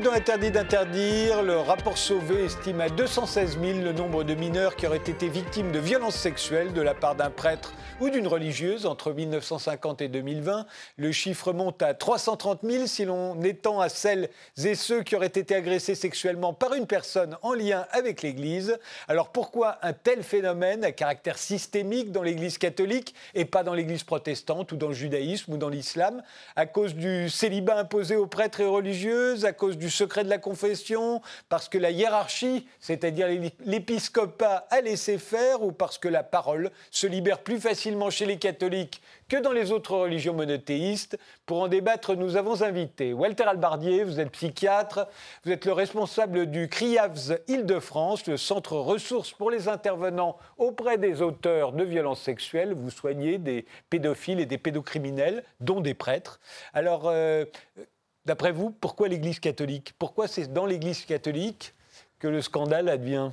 Dans Interdit d'interdire. Le rapport Sauvé estime à 216 000 le nombre de mineurs qui auraient été victimes de violences sexuelles de la part d'un prêtre ou d'une religieuse entre 1950 et 2020. Le chiffre monte à 330 000 si l'on étend à celles et ceux qui auraient été agressés sexuellement par une personne en lien avec l'Église. Alors pourquoi un tel phénomène à caractère systémique dans l'Église catholique et pas dans l'Église protestante ou dans le judaïsme ou dans l'islam? À cause du célibat imposé aux prêtres et aux religieuses? À cause du secret de la confession, parce que la hiérarchie, c'est-à-dire l'épiscopat, a laissé faire, ou parce que la parole se libère plus facilement chez les catholiques que dans les autres religions monothéistes. Pour en débattre, nous avons invité Walter Albardier, vous êtes psychiatre, vous êtes le responsable du CRIAVS Île-de-France, le centre ressources pour les intervenants auprès des auteurs de violences sexuelles. Vous soignez des pédophiles et des pédocriminels, dont des prêtres. Alors, euh, D'après vous, pourquoi l'Église catholique? Pourquoi c'est dans l'Église catholique que le scandale advient?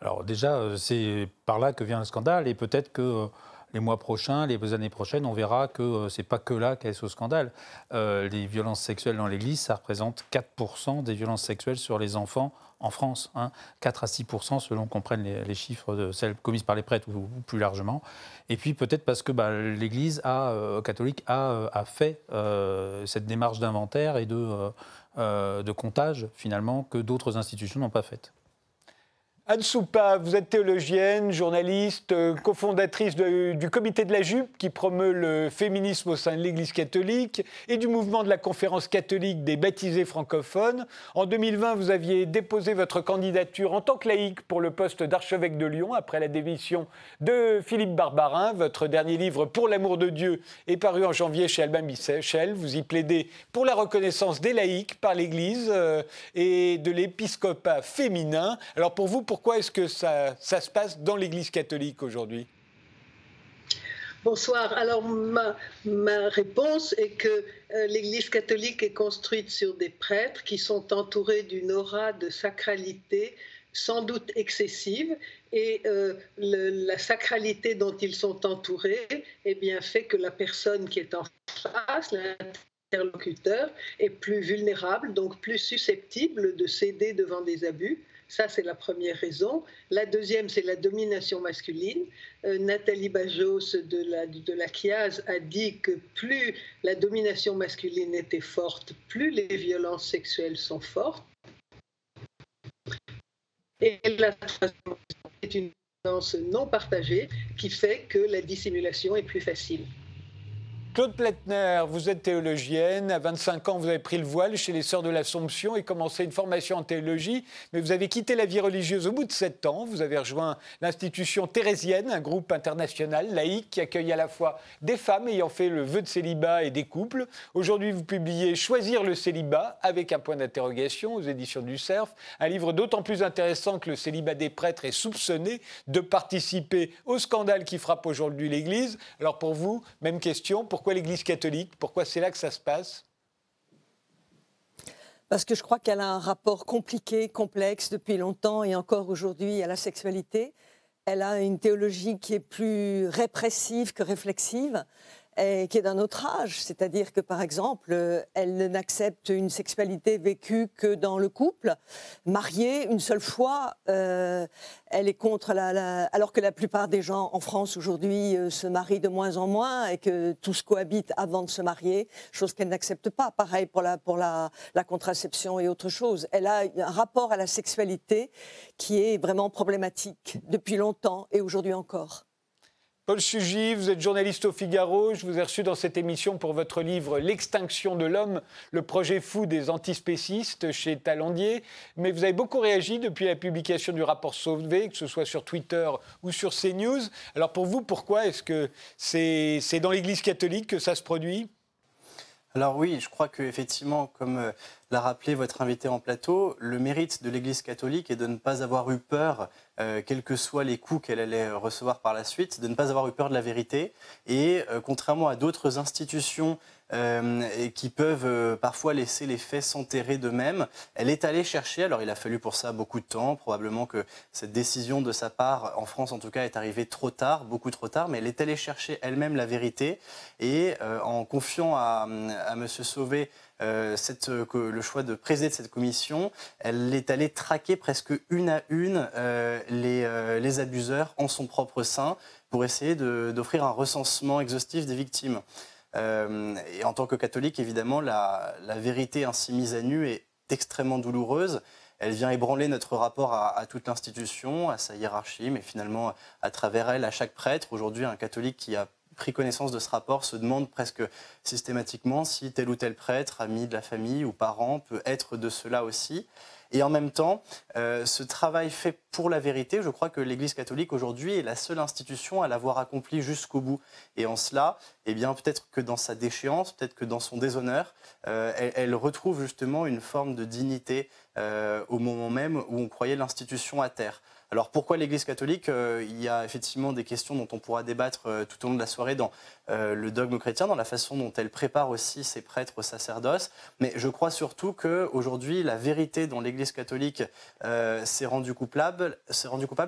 Alors déjà, euh, c'est par là que vient le scandale et peut-être que euh, les mois prochains, les années prochaines, on verra que euh, ce n'est pas que là qu'est ce scandale. les violences sexuelles dans l'Église, ça représente 4% des violences sexuelles sur les enfants en France, 4 hein. à 6 selon qu'on prenne les, chiffres de celles commises par les prêtres ou, plus largement. Et puis peut-être parce que bah, l'Église euh, catholique a, euh, fait euh, cette démarche d'inventaire et de, de comptage finalement que d'autres institutions n'ont pas faite. Anne Soupa, vous êtes théologienne, journaliste, euh, cofondatrice du comité de la jupe qui promeut le féminisme au sein de l'Église catholique et du mouvement de la conférence catholique des baptisés francophones. En 2020, vous aviez déposé votre candidature en tant que laïque pour le poste d'archevêque de Lyon après la démission de Philippe Barbarin. Votre dernier livre, Pour l'amour de Dieu, est paru en janvier chez Albin Michel. Vous y plaidez pour la reconnaissance des laïcs par l'Église euh, et de l'épiscopat féminin. Alors pour vous, pourquoi est-ce que ça, se passe dans l'Église catholique aujourd'hui? Bonsoir. Alors, ma, réponse est que euh, l'Église catholique est construite sur des prêtres qui sont entourés d'une aura de sacralité sans doute excessive et euh, la sacralité dont ils sont entourés eh fait que la personne qui est en face, l'interlocuteur, est plus vulnérable, donc plus susceptible de céder devant des abus. Ça, c'est la première raison. La deuxième, c'est la domination masculine. Euh, Nathalie Bajos de la, de la Chiaz a dit que plus la domination masculine était forte, plus les violences sexuelles sont fortes. Et la troisième est une non partagée qui fait que la dissimulation est plus facile. Claude Pletner, vous êtes théologienne. À 25 ans, vous avez pris le voile chez les Sœurs de l'Assomption et commencé une formation en théologie. Mais vous avez quitté la vie religieuse au bout de 7 ans. Vous avez rejoint l'institution thérésienne, un groupe international laïque qui accueille à la fois des femmes ayant fait le vœu de célibat et des couples. Aujourd'hui, vous publiez Choisir le célibat avec un point d'interrogation aux éditions du CERF. Un livre d'autant plus intéressant que le célibat des prêtres est soupçonné de participer au scandale qui frappe aujourd'hui l'Église. Alors pour vous, même question. Pourquoi l'Église catholique Pourquoi c'est là que ça se passe? Parce que je crois qu'elle a un rapport compliqué, complexe depuis longtemps et encore aujourd'hui à la sexualité. Elle a une théologie qui est plus répressive que réflexive qui est d'un autre âge. C'est-à-dire que, par exemple, elle n'accepte une sexualité vécue que dans le couple. Mariée une seule fois, euh, elle est contre la, Alors que la plupart des gens en France aujourd'hui euh, se marient de moins en moins et que tous cohabitent avant de se marier, chose qu'elle n'accepte pas. Pareil pour, la, pour la, la contraception et autre chose. Elle a un rapport à la sexualité qui est vraiment problématique depuis longtemps et aujourd'hui encore. Paul Sugy, vous êtes journaliste au Figaro. Je vous ai reçu dans cette émission pour votre livre L'extinction de l'homme, le projet fou des antispécistes chez Talandier. Mais vous avez beaucoup réagi depuis la publication du rapport Sauvé, que ce soit sur Twitter ou sur CNews. Alors pour vous, pourquoi est-ce que c'est dans l'Église catholique que ça se produit? Alors oui, je crois qu'effectivement, comme euh, l'a rappelé votre invité en plateau, le mérite de l'Église catholique est de ne pas avoir eu peur, euh, quels que soient les coups qu'elle allait recevoir par la suite, de ne pas avoir eu peur de la vérité. Et euh, contrairement à d'autres institutions euh, qui peuvent parfois laisser les faits s'enterrer d'eux-mêmes, elle est allée chercher, alors il a fallu pour ça beaucoup de temps, probablement que cette décision de sa part, en France en tout cas, est arrivée trop tard, beaucoup trop tard, mais elle est allée chercher elle-même la vérité. Et en confiant à, à M. Sauvé cette, le choix de présider cette commission, elle est allée traquer presque une à une les, les abuseurs en son propre sein pour essayer d'offrir un recensement exhaustif des victimes. et en tant que catholique, évidemment, la, vérité ainsi mise à nu est extrêmement douloureuse. Elle vient ébranler notre rapport à, toute l'institution, à sa hiérarchie, mais finalement, à travers elle, à chaque prêtre. Aujourd'hui, un catholique qui a pris connaissance de ce rapport se demande presque systématiquement si tel ou tel prêtre, ami de la famille ou parent, peut être de cela aussi. Et en même temps, euh, ce travail fait pour la vérité, je crois que l'Église catholique aujourd'hui est la seule institution à l'avoir accompli jusqu'au bout. Et en cela, eh bien, peut-être que dans sa déchéance, peut-être que dans son déshonneur, euh, elle, retrouve justement une forme de dignité euh, au moment même où on croyait l'institution à terre. Alors pourquoi l'Église catholique euh, Il y a effectivement des questions dont on pourra débattre euh, tout au long de la soirée dans euh, le dogme chrétien, dans la façon dont elle prépare aussi ses prêtres au sacerdoce. Mais je crois surtout qu'aujourd'hui, la vérité dont l'Église catholique s'est rendue coupable,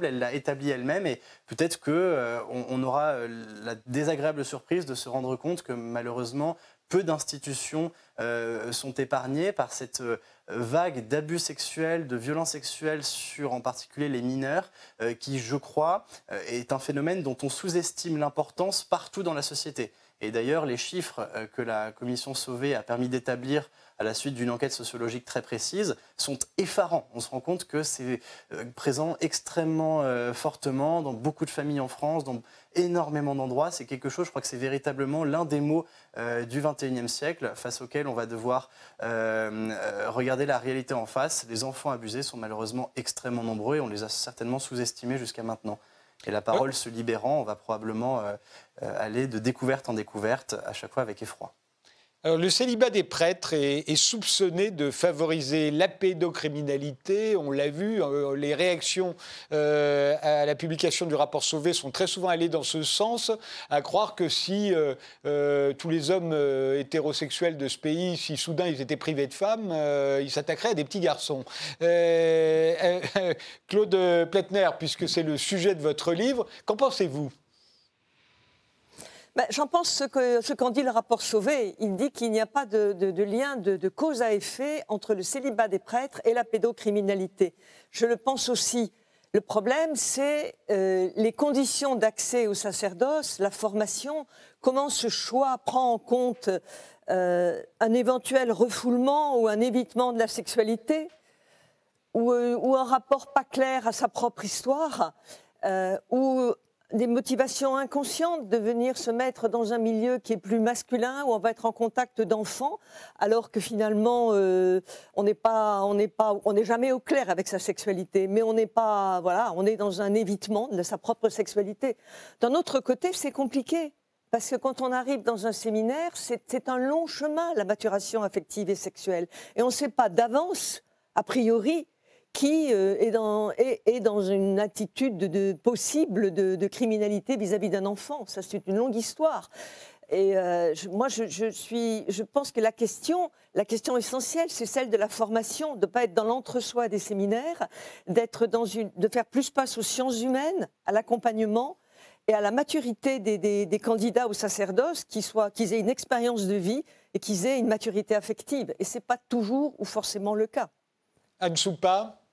elle l'a établie elle-même. Et peut-être qu'on on aura la désagréable surprise de se rendre compte que malheureusement, peu d'institutions sont épargnées par cette vague d'abus sexuels, de violences sexuelles sur en particulier les mineurs, euh, qui, je crois, euh, est un phénomène dont on sous-estime l'importance partout dans la société. Et d'ailleurs, les chiffres euh, que la commission Sauvé a permis d'établir à la suite d'une enquête sociologique très précise, sont effarants. On se rend compte que c'est présent extrêmement fortement dans beaucoup de familles en France, dans énormément d'endroits. C'est quelque chose, je crois que c'est véritablement l'un des mots euh, du 21e siècle face auquel on va devoir euh, euh, regarder la réalité en face. Les enfants abusés sont malheureusement extrêmement nombreux et on les a certainement sous-estimés jusqu'à maintenant. Et la parole se libérant, on va probablement aller de découverte en découverte, à chaque fois avec effroi le célibat des prêtres est, soupçonné de favoriser la pédocriminalité. On l'a vu, euh, les réactions euh, à la publication du rapport Sauvé sont très souvent allées dans ce sens, à croire que si euh, tous les hommes hétérosexuels de ce pays, si soudain ils étaient privés de femmes, ils s'attaqueraient à des petits garçons. Claude Pletner, puisque c'est le sujet de votre livre, qu'en pensez-vous? Ben, J'en pense ce qu'en ce dit le rapport Sauvé. Il dit qu'il n'y a pas de, lien de, cause à effet entre le célibat des prêtres et la pédocriminalité. Je le pense aussi. Le problème, c'est euh, les conditions d'accès au sacerdoce, la formation, comment ce choix prend en compte euh, un éventuel refoulement ou un évitement de la sexualité, ou, euh, ou un rapport pas clair à sa propre histoire, ou des motivations inconscientes de venir se mettre dans un milieu qui est plus masculin où on va être en contact d'enfants alors que finalement euh, on n'est pas on n'est pas on n'est jamais au clair avec sa sexualité. Mais on n'est pas voilà on est dans un évitement de sa propre sexualité. D'un autre côté c'est compliqué parce que quand on arrive dans un séminaire c'est un long chemin la maturation affective et sexuelle. Et on ne sait pas d'avance a priori qui euh, est, dans, une attitude de, possible de, criminalité vis-à-vis d'un enfant. Ça, c'est une longue histoire. Et euh, moi, je, pense que la question, la question essentielle, c'est celle de la formation, de ne pas être dans l'entre-soi des séminaires, d'être dans de faire plus place aux sciences humaines, à l'accompagnement et à la maturité des, candidats au sacerdoce, qu'ils aient une expérience de vie et qu'ils aient une maturité affective. Et c'est pas toujours ou forcément le cas. Anne Soupa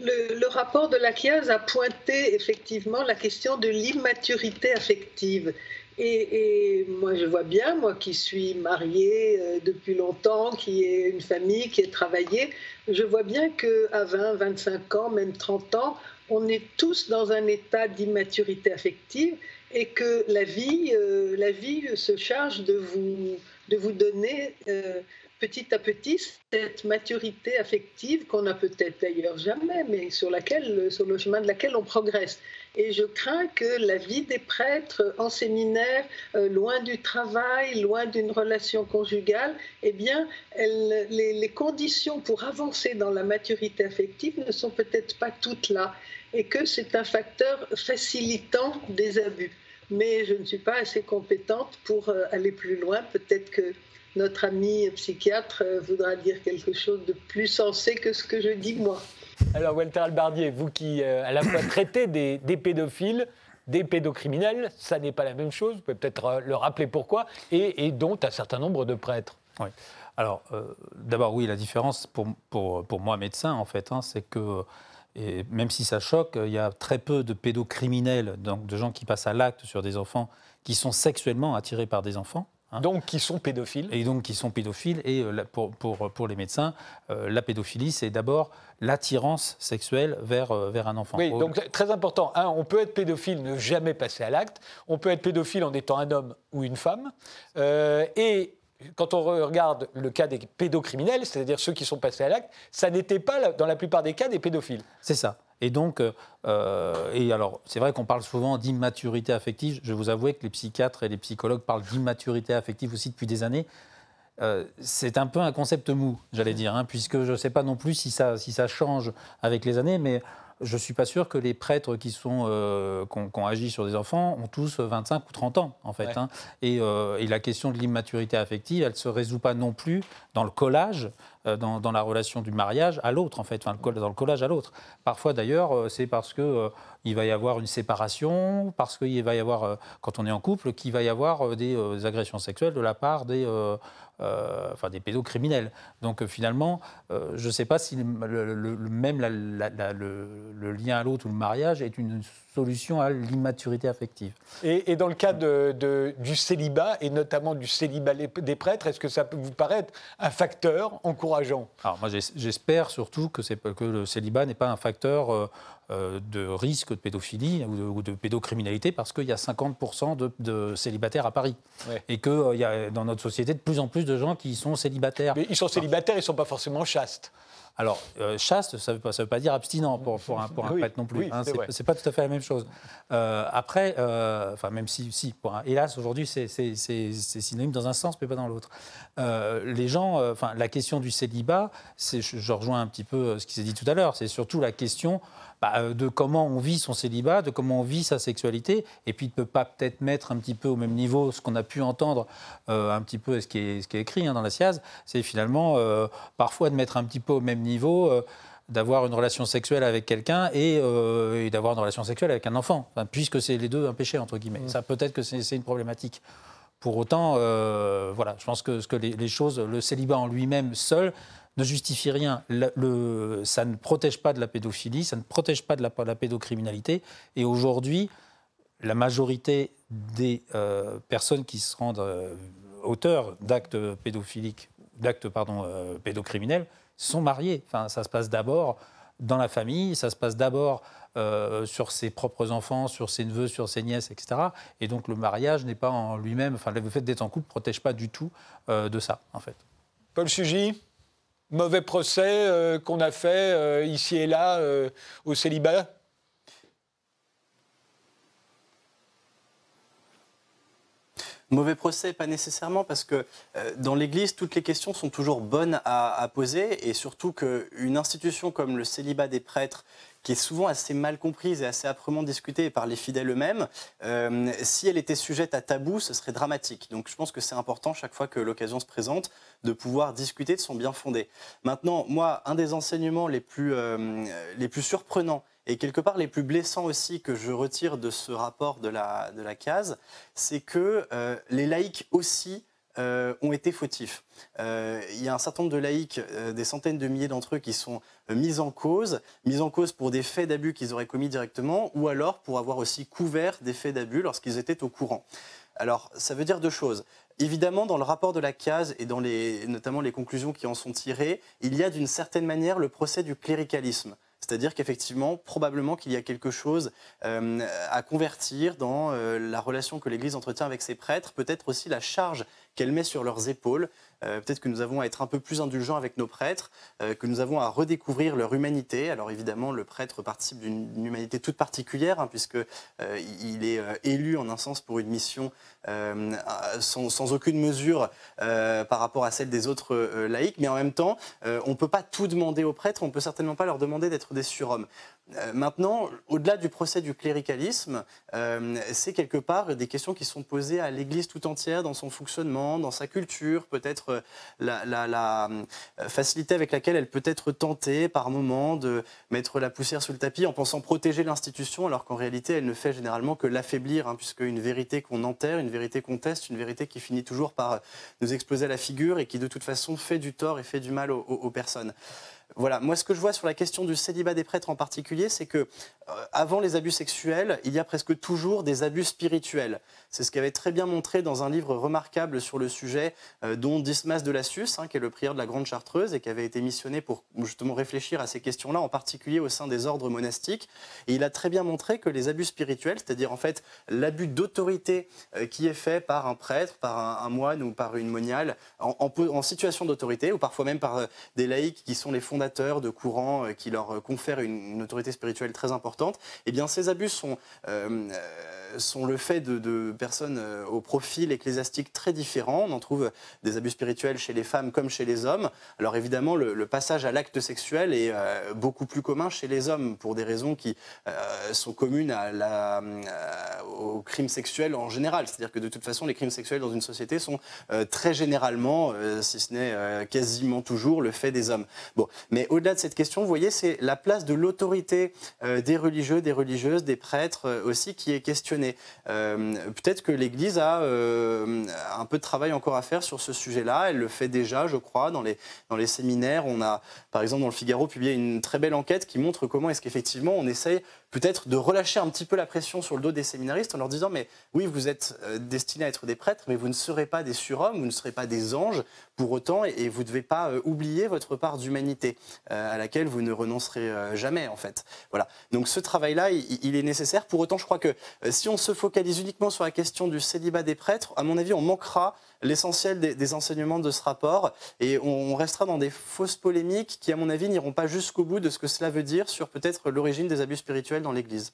le, rapport de la CIAS a pointé effectivement la question de l'immaturité affective. Et, moi, je vois bien, moi qui suis mariée euh, depuis longtemps, qui ai une famille, qui ai travaillé, je vois bien qu'à 20, 25 ans, même 30 ans, on est tous dans un état d'immaturité affective et que la vie, euh, la vie se charge de vous, de vous donner euh, petit à petit cette maturité affective qu'on a peut-être d'ailleurs jamais, mais sur, laquelle, sur le chemin de laquelle on progresse. Et je crains que la vie des prêtres en séminaire, euh, loin du travail, loin d'une relation conjugale, eh bien, les, les, conditions pour avancer dans la maturité affective ne sont peut-être pas toutes là, et que c'est un facteur facilitant des abus. Mais je ne suis pas assez compétente pour euh, aller plus loin. Peut-être que notre ami psychiatre euh, voudra dire quelque chose de plus sensé que ce que je dis moi. Alors Walter Albardier, vous qui euh, à la fois traitez des, pédophiles, des pédocriminels, ça n'est pas la même chose, vous pouvez peut-être euh, le rappeler pourquoi, et, dont un certain nombre de prêtres. Oui. Alors, d'abord, oui, la différence pour, pour, pour moi, médecin, en fait, hein, c'est que et même si ça choque, il y a très peu de pédocriminels, donc de gens qui passent à l'acte sur des enfants qui sont sexuellement attirés par des enfants. Hein. Donc qui sont pédophiles. Et donc qui sont pédophiles. Et euh, pour, pour, pour les médecins, euh, la pédophilie, c'est d'abord l'attirance sexuelle vers, euh, vers un enfant. Oui, donc très important. Un, on peut être pédophile, ne jamais passer à l'acte. On peut être pédophile en étant un homme ou une femme. et quand on regarde le cas des pédocriminels, c'est-à-dire ceux qui sont passés à l'acte, ça n'était pas, dans la plupart des cas, des pédophiles. C'est ça. Et donc, euh, et alors, c'est vrai qu'on parle souvent d'immaturité affective. Je vous avouer que les psychiatres et les psychologues parlent d'immaturité affective aussi depuis des années. Euh, c'est un peu un concept mou, j'allais dire, hein, puisque je ne sais pas non plus si ça, si ça change avec les années, mais je ne suis pas sûr que les prêtres qui, sont, euh, ont, agi sur des enfants ont tous 25 ou 30 ans, en fait. Hein. Euh, et, la question de l'immaturité affective, elle ne se résout pas non plus dans le collage, euh, dans, la relation du mariage à l'autre, en fait, dans le collage à l'autre. Parfois, d'ailleurs, c'est parce que il va y avoir une séparation, parce qu'il va y avoir, quand on est en couple, qu'il va y avoir des agressions sexuelles de la part des euh, enfin des pédocriminels. Donc euh, finalement, euh, je ne sais pas si même le, lien à l'autre ou le mariage est une solution à l'immaturité affective. Et, dans le cas de, du célibat, et notamment du célibat des prêtres, est-ce que ça peut vous paraître un facteur encourageant? Alors moi j'espère surtout que, que le célibat n'est pas un facteur euh, de risque de pédophilie ou de, pédocriminalité parce qu'il y a 50% de, célibataires à Paris. Et qu'il euh, y a dans notre société de plus en plus de gens qui sont célibataires. Mais ils sont célibataires, ils ne sont pas forcément chastes. Alors, euh, chaste, ça ne veut, veut, pas dire abstinent pour, pour un, pour un prêtre non plus. hein, c'est pas tout à fait la même chose. après, enfin, même si, si pour hélas, aujourd'hui, c'est synonyme dans un sens, mais pas dans l'autre. les gens, enfin, la question du célibat, je, je rejoins un petit peu ce qui s'est dit tout à l'heure, c'est surtout la question bah, euh, de comment on vit son célibat, de comment on vit sa sexualité, et puis de ne peut pas peut-être mettre un petit peu au même niveau ce qu'on a pu entendre euh, un petit peu, ce qui est, ce qui est écrit hein, dans la SIAZ, c'est finalement euh, parfois de mettre un petit peu au même niveau d'avoir une relation sexuelle avec quelqu'un et, d'avoir une relation sexuelle avec un enfant, puisque c'est les deux un péché, entre guillemets. Mmh. Ça, peut-être que c'est une problématique. Pour autant, voilà, je pense que, que les, les, choses, le célibat en lui-même seul, ne justifie rien. Ça ne protège pas de la pédophilie, ça ne protège pas de la, pédocriminalité. Et aujourd'hui, la majorité des euh, personnes qui se rendent euh, auteurs d'actes pédophiliques, d'actes pardon, euh, pédocriminels, sont mariées. Enfin, ça se passe d'abord dans la famille, ça se passe d'abord sur ses propres enfants, sur ses neveux, sur ses nièces, etc. Et donc le mariage n'est pas en lui-même, enfin le fait d'être en couple ne protège pas du tout de ça, en fait. Paul Sugy mauvais procès euh, qu'on a fait euh, ici et là euh, au célibat. Mauvais procès, pas nécessairement, parce que dans l'Église, toutes les questions sont toujours bonnes à, poser, et surtout qu'une institution comme le célibat des prêtres, qui est souvent assez mal comprise et assez âprement discutée par les fidèles eux-mêmes, si elle était sujette à tabou, ce serait dramatique. Donc je pense que c'est important, chaque fois que l'occasion se présente, de pouvoir discuter de son bien fondé. Maintenant, moi, un des enseignements les plus, euh, les plus surprenants et quelque part les plus blessants aussi que je retire de ce rapport de la, de la case, c'est que euh, les laïcs aussi euh, ont été fautifs. il y a un certain nombre de laïcs, des centaines de milliers d'entre eux, qui sont mis en cause, mis en cause pour des faits d'abus qu'ils auraient commis directement, ou alors pour avoir aussi couvert des faits d'abus lorsqu'ils étaient au courant. Alors, ça veut dire deux choses. Évidemment, dans le rapport de la CASE et dans les, notamment les conclusions qui en sont tirées, il y a d'une certaine manière le procès du cléricalisme. C'est-à-dire qu'effectivement, probablement qu'il y a quelque chose euh, à convertir dans euh, la relation que l'Église entretient avec ses prêtres, peut-être aussi la charge qu'elle met sur leurs épaules. Euh, peut-être que nous avons à être un peu plus indulgents avec nos prêtres, euh, que nous avons à redécouvrir leur humanité. Alors évidemment, le prêtre participe d'une humanité toute particulière, hein, puisque euh, il est élu en un sens pour une mission sans, sans, aucune mesure par rapport à celle des autres laïcs. Mais en même temps, on ne peut pas tout demander aux prêtres, on ne peut certainement pas leur demander d'être des surhommes. Euh, maintenant, au-delà du procès du cléricalisme, euh, c'est quelque part des questions qui sont posées à l'Église tout entière dans son fonctionnement, dans sa culture, peut-être euh, la, facilité avec laquelle elle peut être tentée par moment de mettre la poussière sous le tapis en pensant protéger l'institution, alors qu'en réalité, elle ne fait généralement que l'affaiblir, hein, puisque une vérité qu'on enterre, une vérité qu'on teste, une vérité qui finit toujours par nous exploser à la figure et qui de toute façon fait du tort et fait du mal aux personnes. Voilà, moi ce que je vois sur la question du célibat des prêtres en particulier, c'est que euh, avant les abus sexuels, il y a presque toujours des abus spirituels. C'est ce qu'avait très bien montré dans un livre remarquable sur le sujet, euh, dont Dismas de Lassus, hein, qui est le prieur de la Grande Chartreuse et qui avait été missionné pour justement réfléchir à ces questions-là, en particulier au sein des ordres monastiques. Et il a très bien montré que les abus spirituels, c'est-à-dire en fait l'abus d'autorité euh, qui est fait par un prêtre, par un, moine ou par une moniale, en, situation d'autorité, ou parfois même par des laïcs qui sont les de courants euh, qui leur confèrent une, autorité spirituelle très importante, eh bien ces abus sont, euh, euh, le fait de, personnes au profil ecclésiastique très différent. On en trouve des abus spirituels chez les femmes comme chez les hommes. Alors évidemment, le, passage à l'acte sexuel est beaucoup plus commun chez les hommes pour des raisons qui sont communes à la, au crime sexuel en général. C'est-à-dire que de toute façon, les crimes sexuels dans une société sont très généralement, si ce n'est quasiment toujours, le fait des hommes. Bon, mais au-delà de cette question, vous voyez, c'est la place de l'autorité euh, des religieux, des religieuses, des prêtres euh, aussi qui est questionnée. Euh, peut-être que l'Église a un peu de travail encore à faire sur ce sujet-là. Elle le fait déjà, je crois, dans les, dans les séminaires. On a, par exemple, dans le Figaro, publié une très belle enquête qui montre comment est-ce qu'effectivement on essaye peut-être de relâcher un petit peu la pression sur le dos des séminaristes en leur disant mais oui, vous êtes destinés à être des prêtres, mais vous ne serez pas des surhommes, vous ne serez pas des anges pour autant, et vous ne devez pas oublier votre part d'humanité. Euh, à laquelle vous ne renoncerez euh, jamais, en fait. Voilà. Donc ce travail-là, il, est nécessaire. Pour autant, je crois que euh, si on se focalise uniquement sur la question du célibat des prêtres, à mon avis, on manquera l'essentiel des, enseignements de ce rapport et on, restera dans des fausses polémiques qui, à mon avis, n'iront pas jusqu'au bout de ce que cela veut dire sur peut-être l'origine des abus spirituels dans l'Église.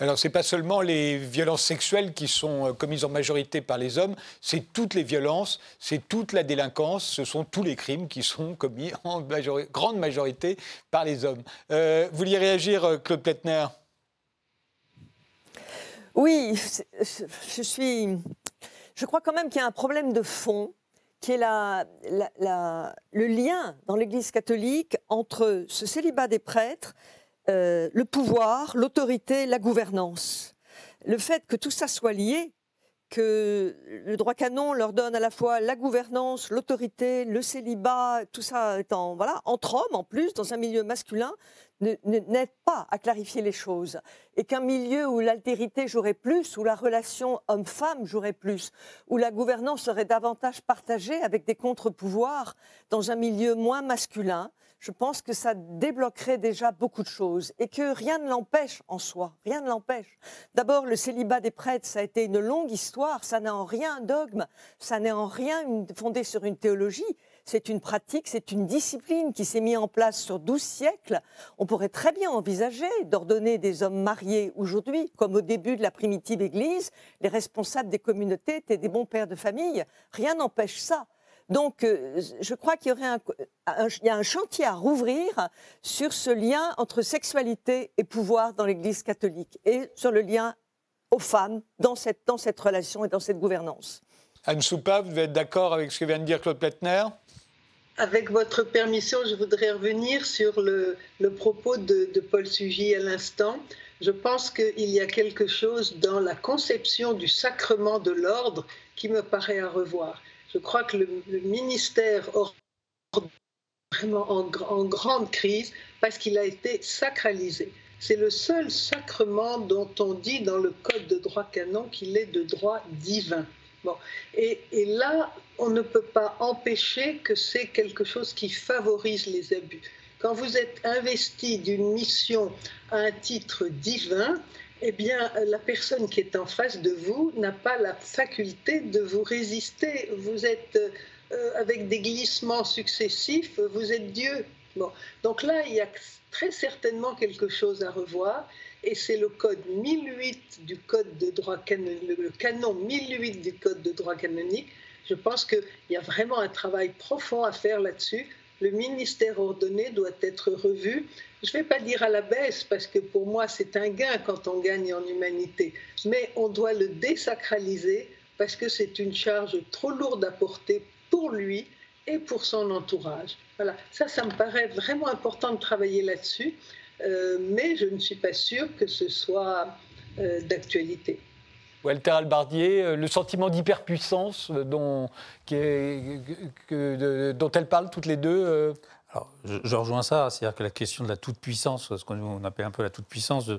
Alors, ce n'est pas seulement les violences sexuelles qui sont euh, commises en majorité par les hommes, c'est toutes les violences, c'est toute la délinquance, ce sont tous les crimes qui sont commis en grande majorité par les hommes. Euh, vous vouliez réagir, euh, Claude Pletner Oui, je suis. Je crois quand même qu'il y a un problème de fond qui est le lien dans l'Église catholique entre ce célibat des prêtres euh, le pouvoir, l'autorité, la gouvernance. Le fait que tout ça soit lié, que le droit canon leur donne à la fois la gouvernance, l'autorité, le célibat, tout ça étant voilà entre hommes en plus dans un milieu masculin, n'aide pas à clarifier les choses. Et qu'un milieu où l'altérité jouerait plus, où la relation homme-femme jouerait plus, où la gouvernance serait davantage partagée avec des contre-pouvoirs dans un milieu moins masculin, je pense que ça débloquerait déjà beaucoup de choses et que rien ne l'empêche en soi, rien ne l'empêche. D'abord, le célibat des prêtres, ça a été une longue histoire, ça n'est en rien un dogme, ça n'est en rien fondé sur une théologie, c'est une pratique, c'est une discipline qui s'est mise en place sur 12 siècles. On pourrait très bien envisager d'ordonner des hommes mariés aujourd'hui, comme au début de la primitive Église, les responsables des communautés étaient des bons pères de famille. Rien n'empêche ça. Donc, euh, je crois qu'il y aurait un, y a un chantier à rouvrir sur ce lien entre sexualité et pouvoir dans l'Église catholique et sur le lien aux femmes dans cette, dans cette relation et dans cette gouvernance. Anne Soupa, vous êtes d'accord avec ce que vient de dire Claude Pletner avec votre permission, je voudrais revenir sur le, propos de, de, Paul Sugy à l'instant. Je pense qu'il y a quelque chose dans la conception du sacrement de l'ordre qui me paraît à revoir. Je crois que le, ministère est vraiment en, grande crise parce qu'il a été sacralisé. C'est le seul sacrement dont on dit dans le Code de droit canon qu'il est de droit divin. Bon. Et, là, on ne peut pas empêcher que c'est quelque chose qui favorise les abus. Quand vous êtes investi d'une mission à un titre divin, eh bien, la personne qui est en face de vous n'a pas la faculté de vous résister. Vous êtes euh, avec des glissements successifs, vous êtes Dieu. Donc là, il y a très certainement quelque chose à revoir. Et c'est le code 1008 du code de droit canonique, le canon 1008 du code de droit canonique. Je pense qu'il y a vraiment un travail profond à faire là-dessus le ministère ordonné doit être revu. Je ne vais pas dire à la baisse, parce que pour moi, c'est un gain quand on gagne en humanité, mais on doit le désacraliser parce que c'est une charge trop lourde à porter pour lui et pour son entourage. Voilà, ça, ça me paraît vraiment important de travailler là-dessus, euh, mais je ne suis pas sûre que ce soit euh, d'actualité. Walter Albardier, euh, le sentiment d'hyperpuissance dont, dont elles parlent toutes les deux Alors, je, rejoins ça, c'est-à-dire que la question de la toute-puissance, ce qu'on appelle un peu la toute-puissance,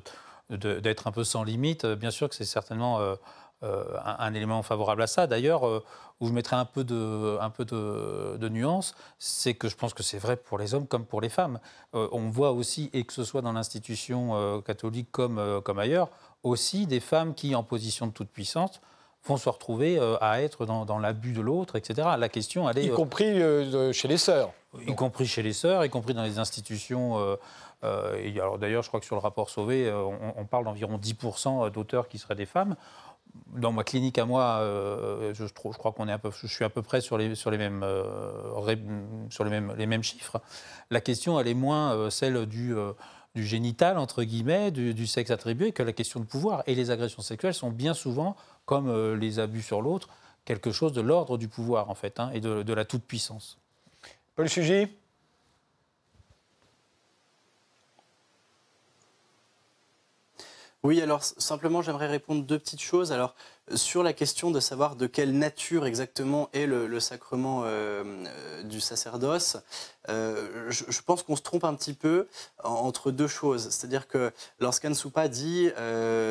d'être un peu sans limite, bien sûr que c'est certainement euh, un, élément favorable à ça. D'ailleurs, euh, où je mettrais un peu de, un peu de, nuance, c'est que je pense que c'est vrai pour les hommes comme pour les femmes. Euh, on voit aussi, et que ce soit dans l'institution catholique comme, comme ailleurs, aussi des femmes qui, en position de toute puissance, vont se retrouver à être dans, l'abus de l'autre, etc. La question, elle est... Y compris chez les sœurs. Y compris chez les sœurs, y compris dans les institutions... alors d'ailleurs, je crois que sur le rapport Sauvé, on, on parle d'environ 10% d'auteurs qui seraient des femmes dans ma clinique à moi, euh, je, je, crois qu'on est un peu, je suis à peu près sur les, sur les mêmes, euh, sur les mêmes, les mêmes chiffres. La question, elle est moins euh, celle du, du génital, entre guillemets, du, sexe attribué, que la question de pouvoir. Et les agressions sexuelles sont bien souvent, comme les abus sur l'autre, quelque chose de l'ordre du pouvoir, en fait, hein, et de, de la toute-puissance. Paul Sugy Oui, alors simplement, j'aimerais répondre deux petites choses. Alors, sur la question de savoir de quelle nature exactement est le, sacrement euh, euh, du sacerdoce, euh, je, pense qu'on se trompe un petit peu entre deux choses. C'est-à-dire que lorsqu'Anne Soupa dit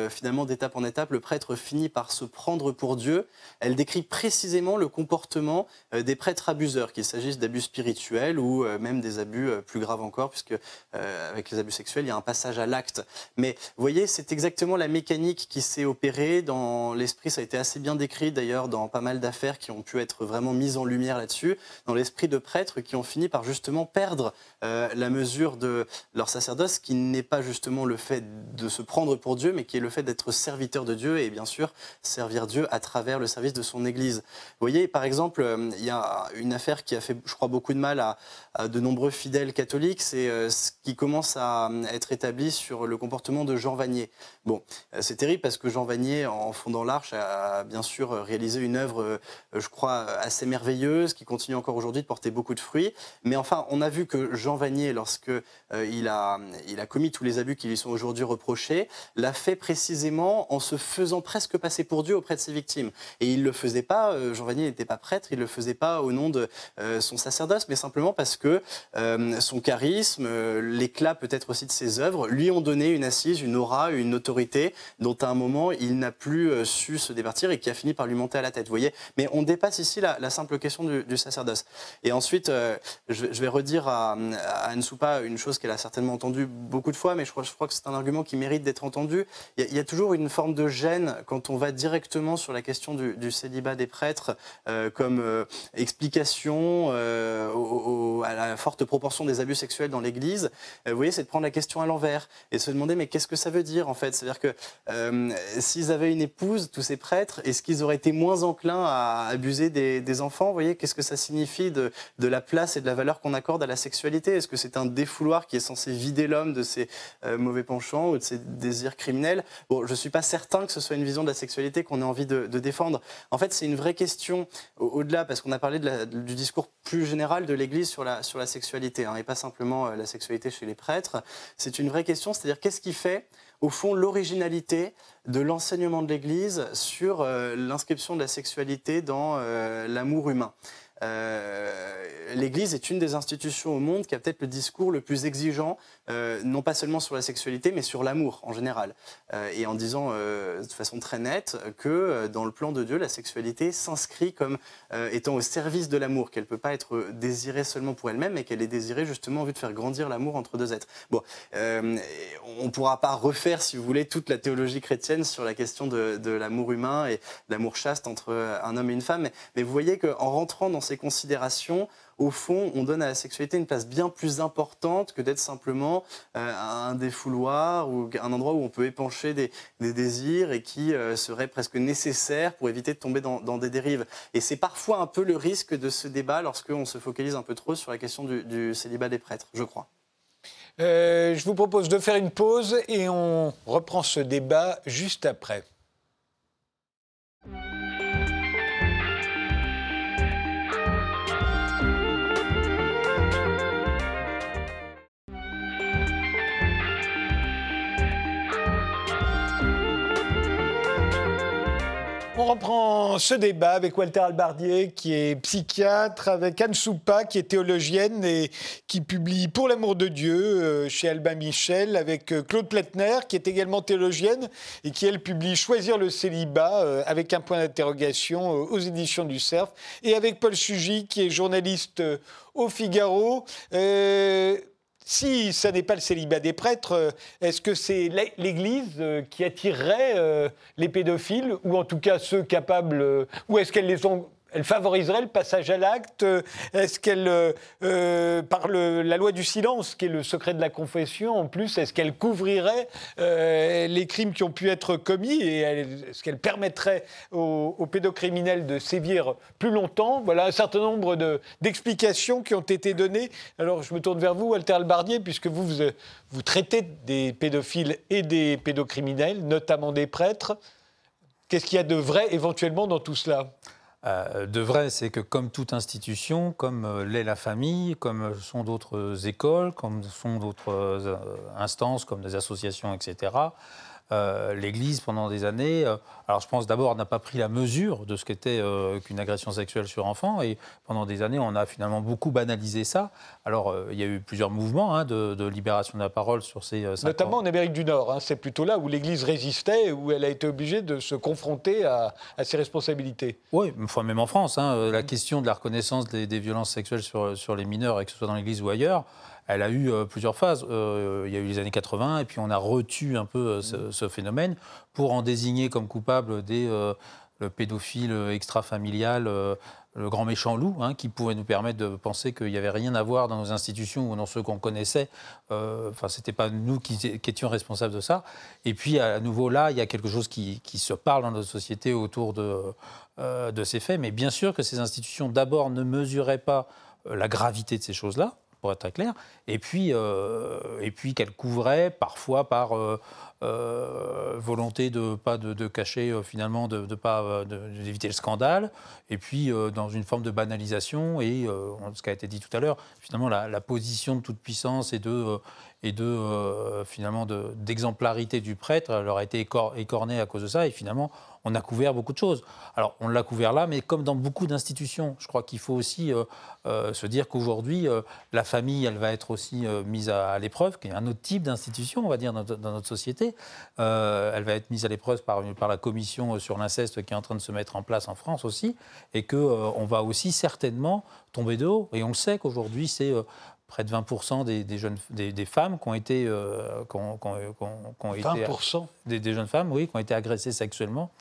finalement d'étape en étape, le prêtre finit par se prendre pour Dieu, elle décrit précisément le comportement des prêtres abuseurs, qu'il s'agisse d'abus spirituels ou même des abus plus graves encore, puisque avec les abus sexuels, il y a un passage à l'acte. Mais vous voyez, c'est exactement la mécanique qui s'est opérée dans l'esprit ça a été assez bien décrit d'ailleurs dans pas mal d'affaires qui ont pu être vraiment mises en lumière là-dessus, dans l'esprit de prêtres qui ont fini par justement perdre euh, la mesure de leur sacerdoce, qui n'est pas justement le fait de se prendre pour Dieu, mais qui est le fait d'être serviteur de Dieu et bien sûr servir Dieu à travers le service de son Église. Vous voyez, par exemple, euh, il y a une affaire qui a fait, je crois, beaucoup de mal à, de nombreux fidèles catholiques, c'est euh, ce qui commence à être établi sur le comportement de Jean Vanier. Bon, c'est terrible parce que Jean Vanier, en fondant l'Arche, a bien sûr réalisé une œuvre, je crois, assez merveilleuse, qui continue encore aujourd'hui de porter beaucoup de fruits. Mais on a vu que Jean Vanier, lorsque euh, il, a, il a commis tous les abus qui lui sont aujourd'hui reprochés, l'a fait précisément en se faisant presque passer pour Dieu auprès de ses victimes. Et il le faisait pas, euh, Jean Vanier n'était pas prêtre, il le faisait pas au nom de son sacerdoce, mais simplement parce que son charisme, l'éclat peut-être aussi de ses œuvres, lui ont donné une assise, une aura, une autorité dont à un moment il n'a plus su se départir et qui a fini par lui monter à la tête. Vous voyez Mais on dépasse ici la, simple question du, sacerdoce. Et ensuite, euh, je, vais redire à, à Anne Soupa une chose qu'elle a certainement entendue beaucoup de fois, mais je crois, je que c'est un argument qui mérite d'être entendu. Il y, a, toujours une forme de gêne quand on va directement sur la question du, célibat des prêtres euh, comme euh, explication à la forte proportion des abus sexuels dans l'Église. vous voyez, c'est de prendre la question à l'envers et se demander mais qu'est-ce que ça veut dire en fait? C'est-à-dire que s'ils avaient une épouse, tous ces prêtres, est-ce qu'ils auraient été moins enclins à abuser des, enfants? Vous voyez, qu'est-ce que ça signifie de, la place et de la valeur qu'on accorde à la sexualité? Est-ce que c'est un défouloir qui est censé vider l'homme de ses euh, mauvais penchants ou de ses désirs criminels? Bon, je ne suis pas certain que ce soit une vision de la sexualité qu'on ait envie de, défendre. En fait, c'est une vraie question au-delà, parce qu'on a parlé du discours plus général de l'Église sur la, sur la sexualité, hein, et pas simplement euh, la sexualité chez les prêtres. C'est une vraie question, c'est-à-dire qu'est-ce qui fait au fond l'originalité de l'enseignement de l'Église sur euh, l'inscription de la sexualité dans l'amour humain? Euh, L'Église est une des institutions au monde qui a peut-être le discours le plus exigeant, euh, non pas seulement sur la sexualité, mais sur l'amour en général. Euh, et en disant de façon très nette que dans le plan de Dieu, la sexualité s'inscrit comme étant au service de l'amour, qu'elle ne peut pas être désirée seulement pour elle-même, mais qu'elle est désirée justement en vue de faire grandir l'amour entre deux êtres. Bon, on ne pourra pas refaire, si vous voulez, toute la théologie chrétienne sur la question de, l'amour humain et l'amour chaste entre un homme et une femme, mais, mais vous voyez qu'en rentrant dans ces considérations, au fond, on donne à la sexualité une place bien plus importante que d'être simplement euh, un défouloir ou un endroit où on peut épancher des, désirs et qui euh, serait presque nécessaire pour éviter de tomber dans, des dérives. Et c'est parfois un peu le risque de ce débat lorsqu'on se focalise un peu trop sur la question du, célibat des prêtres, je crois. Euh, je vous propose de faire une pause et on reprend ce débat juste après. Reprend ce débat avec Walter Albardier, qui est psychiatre, avec Anne Soupa, qui est théologienne et qui publie Pour l'amour de Dieu euh, chez Albin Michel, avec euh, Claude Pletner, qui est également théologienne et qui, elle, publie Choisir le célibat euh, avec un point d'interrogation aux éditions du Cerf, et avec Paul Sugy, qui est journaliste au Figaro. Si ça n'est pas le célibat des prêtres, euh, est-ce que c'est l'Église euh, qui attirerait euh, les pédophiles, ou en tout cas ceux capables, ou est-ce qu'elle les ont elle favoriserait le passage à l'acte Est-ce qu'elle, euh, euh, par la loi du silence, qui est le secret de la confession, en plus, est-ce qu'elle couvrirait euh, les crimes qui ont pu être commis et est-ce qu'elle permettrait aux, pédocriminels de sévir plus longtemps? Voilà un certain nombre d'explications qui ont été données. Alors, je me tourne vers vous, Walter Albardier, puisque vous, vous, vous traitez des pédophiles et des pédocriminels, notamment des prêtres. Qu'est-ce qu'il y a de vrai éventuellement dans tout cela? euh, de vrai, c'est que comme toute institution, comme euh, l'est la famille, comme sont d'autres écoles, comme sont d'autres euh, instances, comme des associations, etc., euh, l'Église, pendant des années, euh, alors je pense d'abord, n'a pas pris la mesure de ce qu'était euh, qu'une agression sexuelle sur enfant. Et pendant des années, on a finalement beaucoup banalisé ça. Alors, il y a eu plusieurs mouvements hein, de, libération de la parole sur ces. Notamment en Amérique du Nord. Hein. c'est plutôt là où l'Église résistait, où elle a été obligée de se confronter à, ses responsabilités. Oui, enfin, même en France. Hein, la question de la reconnaissance des, des violences sexuelles sur, sur les mineurs, et que ce soit dans l'Église ou ailleurs, elle a eu euh, plusieurs phases. Euh, il y a eu les années 80, et puis on a retu un peu euh, ce, phénomène pour en désigner comme coupable des le pédophile extra-familial, le grand méchant loup, hein, qui pouvait nous permettre de penser qu'il n'y avait rien à voir dans nos institutions ou dans ceux qu'on connaissait. Enfin, ce n'était pas nous qui, étions responsables de ça. Et puis, à nouveau, là, il y a quelque chose qui, se parle dans notre société autour de, de ces faits. Mais bien sûr que ces institutions, d'abord, ne mesuraient pas la gravité de ces choses-là pour être très clair, et puis, euh, et puis qu'elle couvrait parfois par euh, euh, volonté de pas de, cacher finalement, de, pas d'éviter le scandale, et puis dans une forme de banalisation et ce qui a été dit tout à l'heure, finalement la, position de toute puissance et de et de finalement d'exemplarité du prêtre leur a été écornée à cause de ça, et finalement on a couvert beaucoup de choses. Alors, on l'a couvert là, mais comme dans beaucoup d'institutions, je crois qu'il faut aussi euh, euh, se dire qu'aujourd'hui, euh, la famille, elle va être aussi mise à, l'épreuve, qui est un autre type d'institution, on va dire, dans, notre société. elle va être mise à l'épreuve par, par la commission sur l'inceste qui est en train de se mettre en place en France aussi, et qu'on va aussi certainement tomber de haut. Et on sait qu'aujourd'hui, c'est près de 20% des, jeunes, des, femmes qui ont été, euh, ont, été des, des, jeunes femmes, oui, qui ont été agressées sexuellement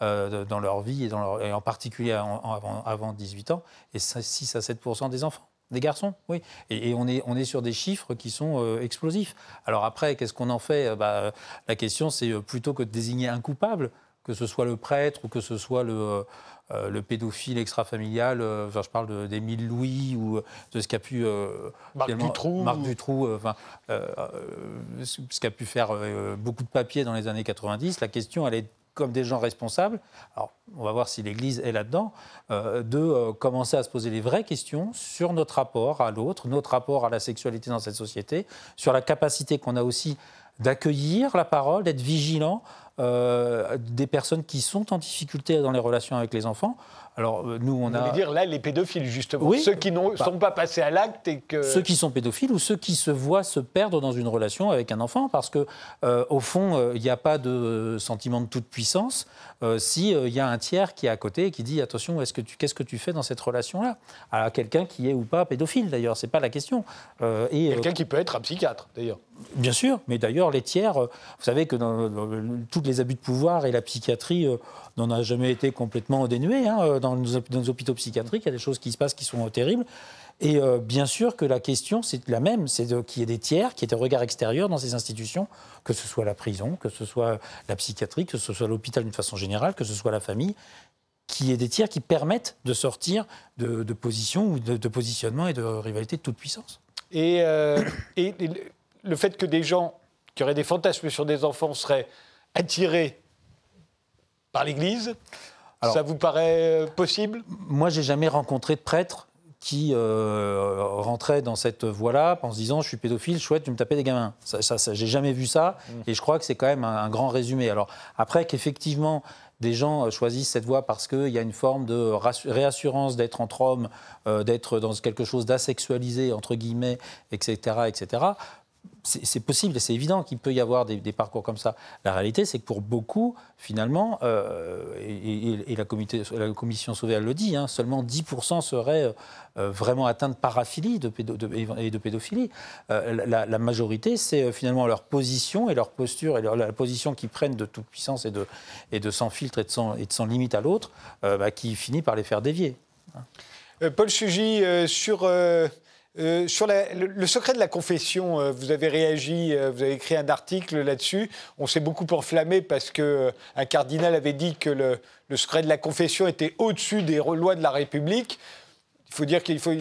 euh, dans leur vie et, dans leur, et en particulier avant, avant, 18 ans, et 6 à 7% des enfants. Des garçons, oui. Et, on, est, on est sur des chiffres qui sont euh, explosifs. Alors après, qu'est-ce qu'on en fait? Bah, La question, c'est plutôt que de désigner un coupable, que ce soit le prêtre ou que ce soit le, euh, le pédophile extra-familial, euh, je parle d'Émile Louis ou de ce qu'a pu. Euh, Marc Dutroux. Marc Dutroux, enfin, ce qu'a pu faire beaucoup de papiers dans les années 90. La question, elle est comme des gens responsables, alors on va voir si l'Église est là-dedans, de commencer à se poser les vraies questions sur notre rapport à l'autre, notre rapport à la sexualité dans cette société, sur la capacité qu'on a aussi d'accueillir la parole, d'être vigilant euh, des personnes qui sont en difficulté dans les relations avec les enfants. Alors, euh, nous, on Vous a. dire là les pédophiles, justement. Ceux qui ne bah. sont pas passés à l'acte et que. Ceux qui sont pédophiles ou ceux qui se voient se perdre dans une relation avec un enfant, parce que, euh, au fond, il n'y a pas de sentiment de toute puissance s'il y a un tiers qui est à côté et qui dit attention, est-ce que tu, qu'est-ce que tu fais dans cette relation-là? À quelqu'un qui est ou pas pédophile, d'ailleurs, c'est pas la question. quelqu'un qui peut être un psychiatre, d'ailleurs. Bien sûr, mais d'ailleurs, les tiers, vous savez que dans, toutes les abus de pouvoir et la psychiatrie n'en a jamais été complètement dénués. Hein, dans, nos, hôpitaux psychiatriques, il y a des choses qui se passent qui sont terribles. Et bien sûr que la question, c'est la même, c'est qu'il y ait des tiers, qui aient un regard extérieur dans ces institutions, que ce soit la prison, que ce soit la psychiatrie, que ce soit l'hôpital d'une façon générale, que ce soit la famille, qui est des tiers qui permettent de sortir de, de ou de, positionnement et de rivalité de toute puissance. Euh, et, le fait que des gens qui auraient des fantasmes sur des enfants seraient attirés par l'Église, ça vous paraît euh, possible? Moi, j'ai jamais rencontré de prêtre qui euh, rentrait dans cette voie-là en se disant je suis pédophile, chouette, tu me tapais des gamins. Ça, ça, j'ai jamais vu ça, mmh. et je crois que c'est quand même un, un, grand résumé. Alors après qu'effectivement des gens euh, choisissent cette voie parce qu'il y a une forme de réassurance d'être entre hommes, euh, d'être dans quelque chose d'asexualisé, entre guillemets, etc. etc c'est possible et c'est évident qu'il peut y avoir des, parcours comme ça. La réalité, c'est que pour beaucoup, finalement, euh, et, la, commission Sauvé, le dit, hein, seulement 10% seraient vraiment atteints de paraphilie de et de pédophilie. la, majorité, c'est finalement leur position et leur posture et la position qu'ils prennent de toute puissance et de, et de sans filtre et de sans, limite à l'autre euh, bah, qui finit par les faire dévier. Euh, Paul Sugy, euh, sur, le, secret de la confession, vous avez réagi, vous avez écrit un article là-dessus. On s'est beaucoup enflammé parce qu'un cardinal avait dit que le, le secret de la confession était au-dessus des lois de la République. Il faut dire qu'il faut,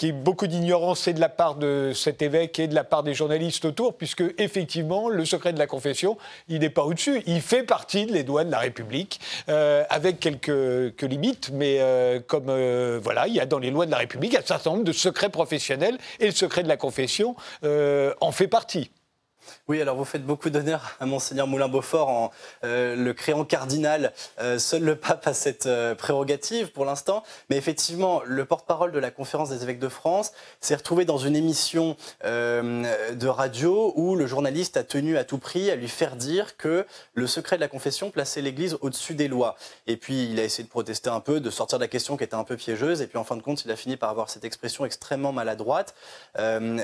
qui est beaucoup d'ignorance et de la part de cet évêque et de la part des journalistes autour, puisque effectivement, le secret de la confession, il n'est pas au-dessus. Il fait partie de les doigts de la République, euh, avec quelques, limites, mais euh, comme euh, voilà, il y a dans les lois de la République un certain nombre de secrets professionnels, et le secret de la confession en fait partie. Oui, alors vous faites beaucoup d'honneur à Monseigneur Moulin-Beaufort en euh, le créant cardinal. Euh, seul le pape a cette euh, prérogative pour l'instant. Mais effectivement, le porte-parole de la conférence des évêques de France s'est retrouvé dans une émission de radio où le journaliste a tenu à tout prix à lui faire dire que le secret de la confession plaçait l'Église au-dessus des lois. Et puis il a essayé de protester un peu, de sortir de la question qui était un peu piégeuse. Et puis en fin de compte, il a fini par avoir cette expression extrêmement maladroite.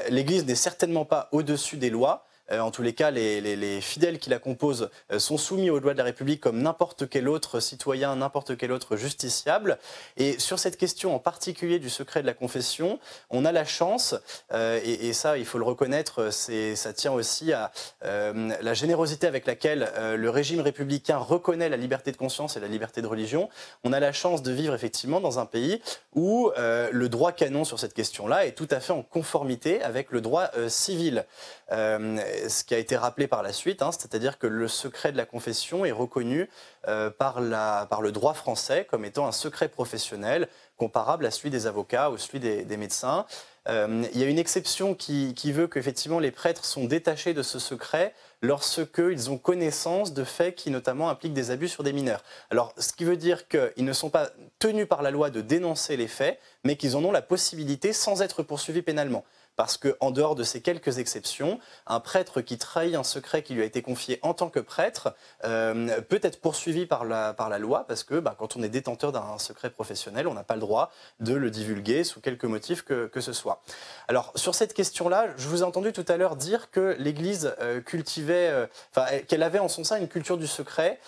L'Église n'est certainement pas au-dessus des lois. Euh, en tous les cas, les, fidèles qui la composent euh, sont soumis aux lois de la République comme n'importe quel autre citoyen, n'importe quel autre justiciable. Et sur cette question en particulier du secret de la confession, on a la chance, euh, et, ça, il faut le reconnaître, ça tient aussi à la générosité avec laquelle le régime républicain reconnaît la liberté de conscience et la liberté de religion. On a la chance de vivre effectivement dans un pays où le droit canon sur cette question-là est tout à fait en conformité avec le droit civil ce qui a été rappelé par la suite, hein, c'est-à-dire que le secret de la confession est reconnu euh, par, le droit français comme étant un secret professionnel comparable à celui des avocats ou celui des, médecins. Euh, il y a une exception qui, qui veut qu'effectivement les prêtres sont détachés de ce secret lorsqu'ils ont connaissance de faits qui notamment impliquent des abus sur des mineurs. Alors, ce qui veut dire qu'ils ne sont pas tenus par la loi de dénoncer les faits, mais qu'ils en ont la possibilité sans être poursuivis pénalement parce qu'en dehors de ces quelques exceptions, un prêtre qui trahit un secret qui lui a été confié en tant que prêtre euh, peut être poursuivi par la, par la loi, parce que bah, quand on est détenteur d'un secret professionnel, on n'a pas le droit de le divulguer sous quelque motif que, que ce soit. Alors sur cette question-là, je vous ai entendu tout à l'heure dire que l'Église euh, cultivait, euh, enfin qu'elle avait en son sein une culture du secret,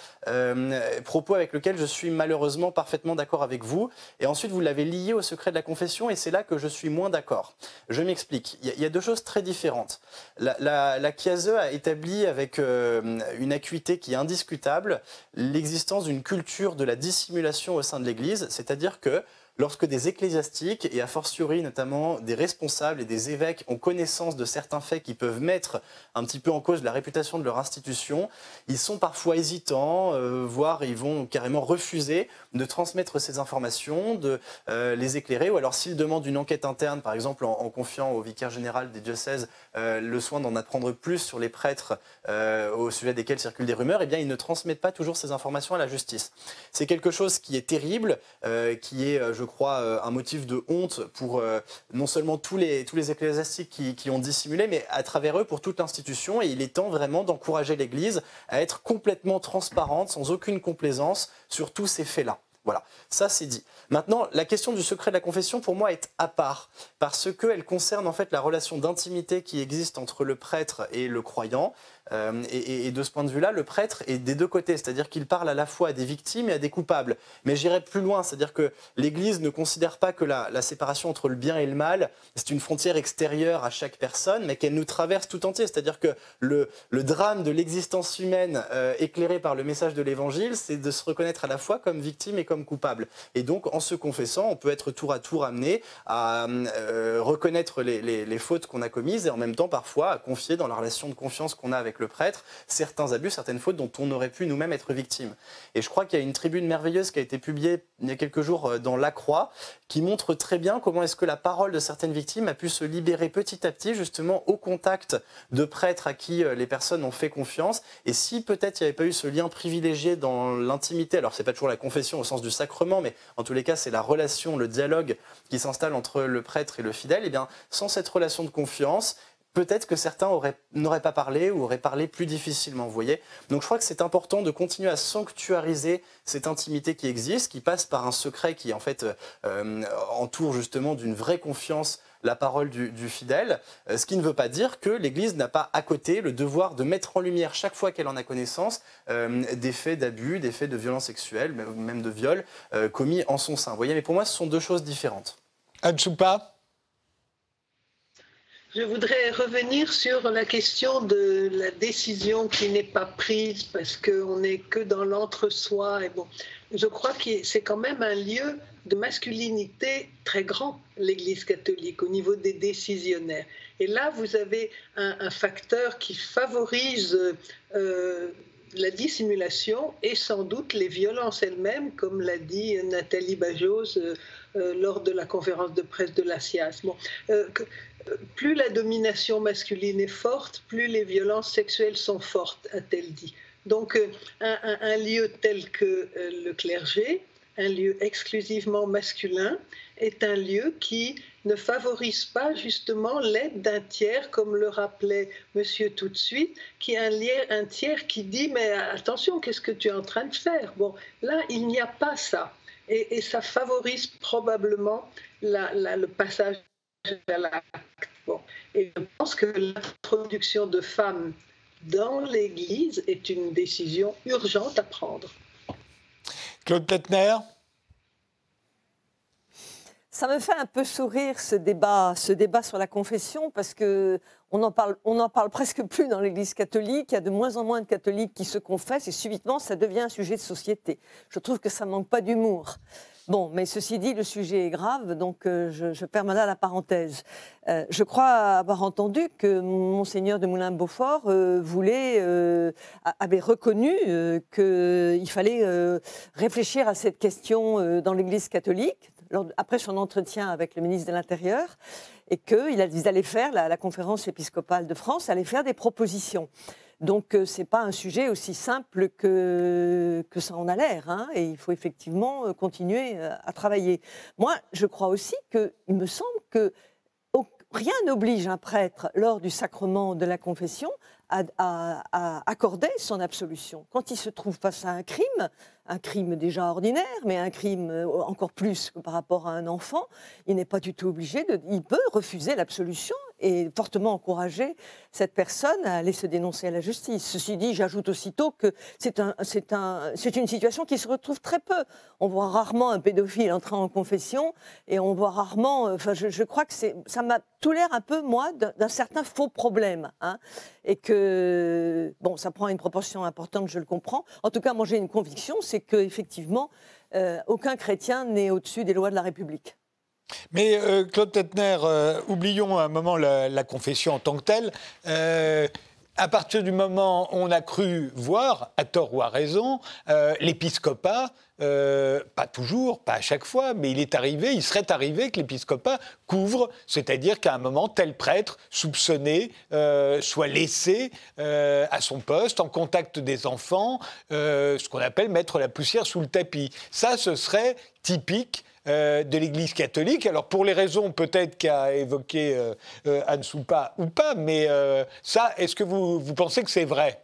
propos avec lequel je suis malheureusement parfaitement d'accord avec vous. Et ensuite, vous l'avez lié au secret de la confession, et c'est là que je suis moins d'accord. Je m'explique. Il y, a deux choses très différentes. La, la, a établi avec euh, une acuité qui est indiscutable l'existence d'une culture de la dissimulation au sein de l'Église, c'est-à-dire que lorsque des ecclésiastiques, et a fortiori notamment des responsables et des évêques, ont connaissance de certains faits qui peuvent mettre un petit peu en cause la réputation de leur institution, ils sont parfois hésitants, euh, voire ils vont carrément refuser de transmettre ces informations, de euh, les éclairer, ou alors s'ils demandent une enquête interne, par exemple en, confiant au vicaire général des diocèses euh, le soin d'en apprendre plus sur les prêtres au sujet desquels circulent des rumeurs, eh bien ils ne transmettent pas toujours ces informations à la justice. C'est quelque chose qui est terrible, qui est, je crois, euh, un motif de honte pour euh, non seulement tous les, tous les ecclésiastiques qui, qui ont dissimulé, mais à travers eux pour toute l'institution. Et il est temps vraiment d'encourager l'Église à être complètement transparente, sans aucune complaisance sur tous ces faits-là. Voilà, ça c'est dit. Maintenant, la question du secret de la confession, pour moi, est à part, parce qu'elle concerne en fait la relation d'intimité qui existe entre le prêtre et le croyant. Et, et, de ce point de vue-là, le prêtre est des deux côtés, c'est-à-dire qu'il parle à la fois à des victimes et à des coupables. Mais j'irai plus loin, c'est-à-dire que l'Église ne considère pas que la, séparation entre le bien et le mal, c'est une frontière extérieure à chaque personne, mais qu'elle nous traverse tout entier. C'est-à-dire que le, drame de l'existence humaine éclairé par le message de l'Évangile, c'est de se reconnaître à la fois comme victime et comme coupable. Et donc, en se confessant, on peut être tour à tour amené à euh, reconnaître les, fautes qu'on a commises et en même temps, parfois, à confier dans la relation de confiance qu'on a avec le prêtre certains abus, certaines fautes dont on aurait pu nous-mêmes être victime. Et je crois qu'il y a une tribune merveilleuse qui a été publiée il y a quelques jours euh, dans La Croix qui montre très bien comment est-ce que la parole de certaines victimes a pu se libérer petit à petit, justement, au contact de prêtres à qui euh, les personnes ont fait confiance. Et si peut-être il n'y avait pas eu ce lien privilégié dans l'intimité, alors c'est pas toujours la confession au sens du sacrement, mais en tous les cas, c'est la relation, le dialogue qui s'installe entre le prêtre et le fidèle, et eh bien, sans cette relation de confiance, peut-être que certains n'auraient pas parlé ou auraient parlé plus difficilement, voyez. Donc je crois que c'est important de continuer à sanctuariser cette intimité qui existe, qui passe par un secret qui en fait euh, entoure justement d'une vraie confiance la parole du, fidèle, euh, ce qui ne veut pas dire que l'Église n'a pas à côté le devoir de mettre en lumière chaque fois qu'elle en a connaissance euh, des faits d'abus, des faits de violence sexuelle, même de viol commis en son sein. Voyez, mais pour moi, ce sont deux choses différentes. Je voudrais revenir sur la question de la décision qui n'est pas prise parce qu'on n'est que dans l'entre-soi. Bon, je crois que c'est quand même un lieu de masculinité très grand, l'Église catholique, au niveau des décisionnaires. Et là, vous avez un, facteur qui favorise euh, la dissimulation et sans doute les violences elles-mêmes, comme l'a dit Nathalie Bajos euh, euh, lors de la conférence de presse de la. Bon, plus la domination masculine est forte, plus les violences sexuelles sont fortes, a-t-elle dit. Donc un, lieu tel que le clergé, un lieu exclusivement masculin, est un lieu qui ne favorise pas justement l'aide d'un tiers, comme le rappelait monsieur tout de suite, qui est un, un tiers qui dit mais attention, qu'est-ce que tu es en train de faire? Bon, là, il n'y a pas ça. Et, ça favorise probablement le passage à l'acte. Bon. Et je pense que l'introduction de femmes dans l'Église est une décision urgente à prendre. Claude Pettner ça me fait un peu sourire ce débat, ce débat sur la confession, parce que on en parle, on en parle presque plus dans l'Église catholique. Il y a de moins en moins de catholiques qui se confessent, et subitement, ça devient un sujet de société. Je trouve que ça manque pas d'humour. Bon, mais ceci dit, le sujet est grave, donc euh, je, je, permets là la parenthèse. Euh, je crois avoir entendu que monseigneur de Moulin-Beaufort euh, voulait, avait reconnu qu'il fallait réfléchir à cette question dans l'Église catholique, après son entretien avec le ministre de l'Intérieur, et qu'ils allaient faire, la, conférence épiscopale de France allait faire des propositions. Donc euh, ce n'est pas un sujet aussi simple que, que ça en a l'air. Hein, et il faut effectivement euh, continuer euh, à travailler. Moi, je crois aussi qu'il me semble que rien n'oblige un prêtre, lors du sacrement de la confession, à, accorder son absolution. Quand il se trouve face à un crime, un crime déjà ordinaire, mais un crime encore plus par rapport à un enfant, il n'est pas du tout obligé de. Il peut refuser l'absolution et fortement encourager cette personne à aller se dénoncer à la justice. Ceci dit, j'ajoute aussitôt que c'est un, un, une situation qui se retrouve très peu. On voit rarement un pédophile entrer en confession et on voit rarement. Enfin, je, crois que ça m'a tout l'air un peu, moi, d'un certain faux problème. Hein, et que, bon, ça prend une proportion importante, je le comprends. En tout cas, moi, j'ai une conviction, c'est qu'effectivement, euh, aucun chrétien n'est au-dessus des lois de la République. Mais euh, Claude Tettner, euh, oublions un moment la, confession en tant que telle. Euh, à partir du moment où on a cru voir, à tort ou à raison, l'épiscopat, pas toujours, pas à chaque fois, mais il est arrivé, il serait arrivé que l'épiscopat couvre, c'est-à-dire qu'à un moment, tel prêtre soupçonné soit laissé à son poste, en contact des enfants, ce qu'on appelle mettre la poussière sous le tapis. Ça, ce serait typique euh, de l'Église catholique. Alors pour les raisons peut-être qu'a évoqué euh, euh, ou pas, mais ça, est-ce que vous, vous pensez que c'est vrai?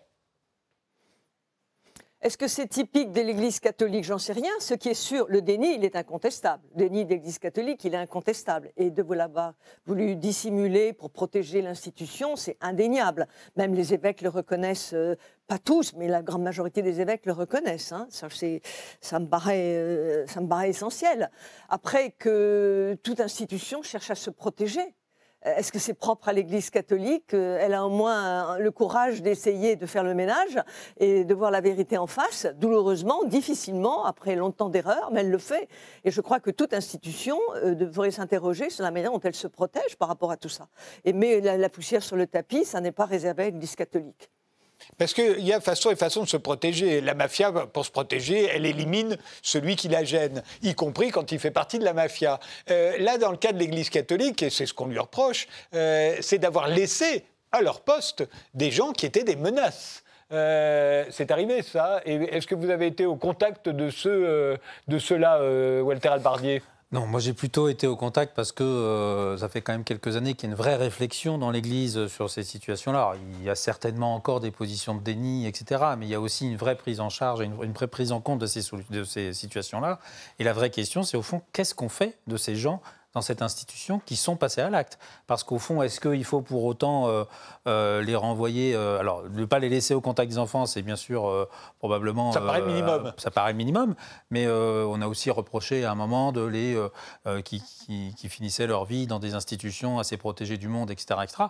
Est-ce que c'est typique de l'Église catholique? J'en sais rien. Ce qui est sûr, le déni, il est incontestable. Le déni de l'Église catholique, il est incontestable. Et de l'avoir voulu dissimuler pour protéger l'institution, c'est indéniable. Même les évêques le reconnaissent, euh, pas tous, mais la grande majorité des évêques le reconnaissent. Hein. Ça, me paraît, euh, ça me paraît essentiel. Après que toute institution cherche à se protéger. Est-ce que c'est propre à l'Église catholique Elle a au moins le courage d'essayer de faire le ménage et de voir la vérité en face, douloureusement, difficilement, après longtemps d'erreurs, mais elle le fait. Et je crois que toute institution euh, devrait s'interroger sur la manière dont elle se protège par rapport à tout ça. Et mais la poussière sur le tapis, ça n'est pas réservé à l'Église catholique. Parce qu'il y a façon et façon de se protéger. La mafia, pour se protéger, elle élimine celui qui la gêne, y compris quand il fait partie de la mafia. Euh, là, dans le cas de l'Église catholique, et c'est ce qu'on lui reproche, euh, c'est d'avoir laissé à leur poste des gens qui étaient des menaces. Euh, c'est arrivé ça est-ce que vous avez été au contact de ceux, de ceux-là, Walter Albardier? Non, moi j'ai plutôt été au contact parce que euh, ça fait quand même quelques années qu'il y a une vraie réflexion dans l'Église sur ces situations-là. Il y a certainement encore des positions de déni, etc. Mais il y a aussi une vraie prise en charge et une, vraie prise en compte de ces, de ces situations-là. Et la vraie question, c'est au fond, qu'est-ce qu'on fait de ces gens dans cette institution qui sont passés à l'acte. Parce qu'au fond, est-ce qu'il faut pour autant euh, euh, les renvoyer euh, Alors, ne pas les laisser au contact des enfants, c'est bien sûr probablement. Ça paraît minimum. ça paraît minimum. Mais on a aussi reproché à un moment de les. Qui, qui, qui, finissaient leur vie dans des institutions assez protégées du monde, etc. etc.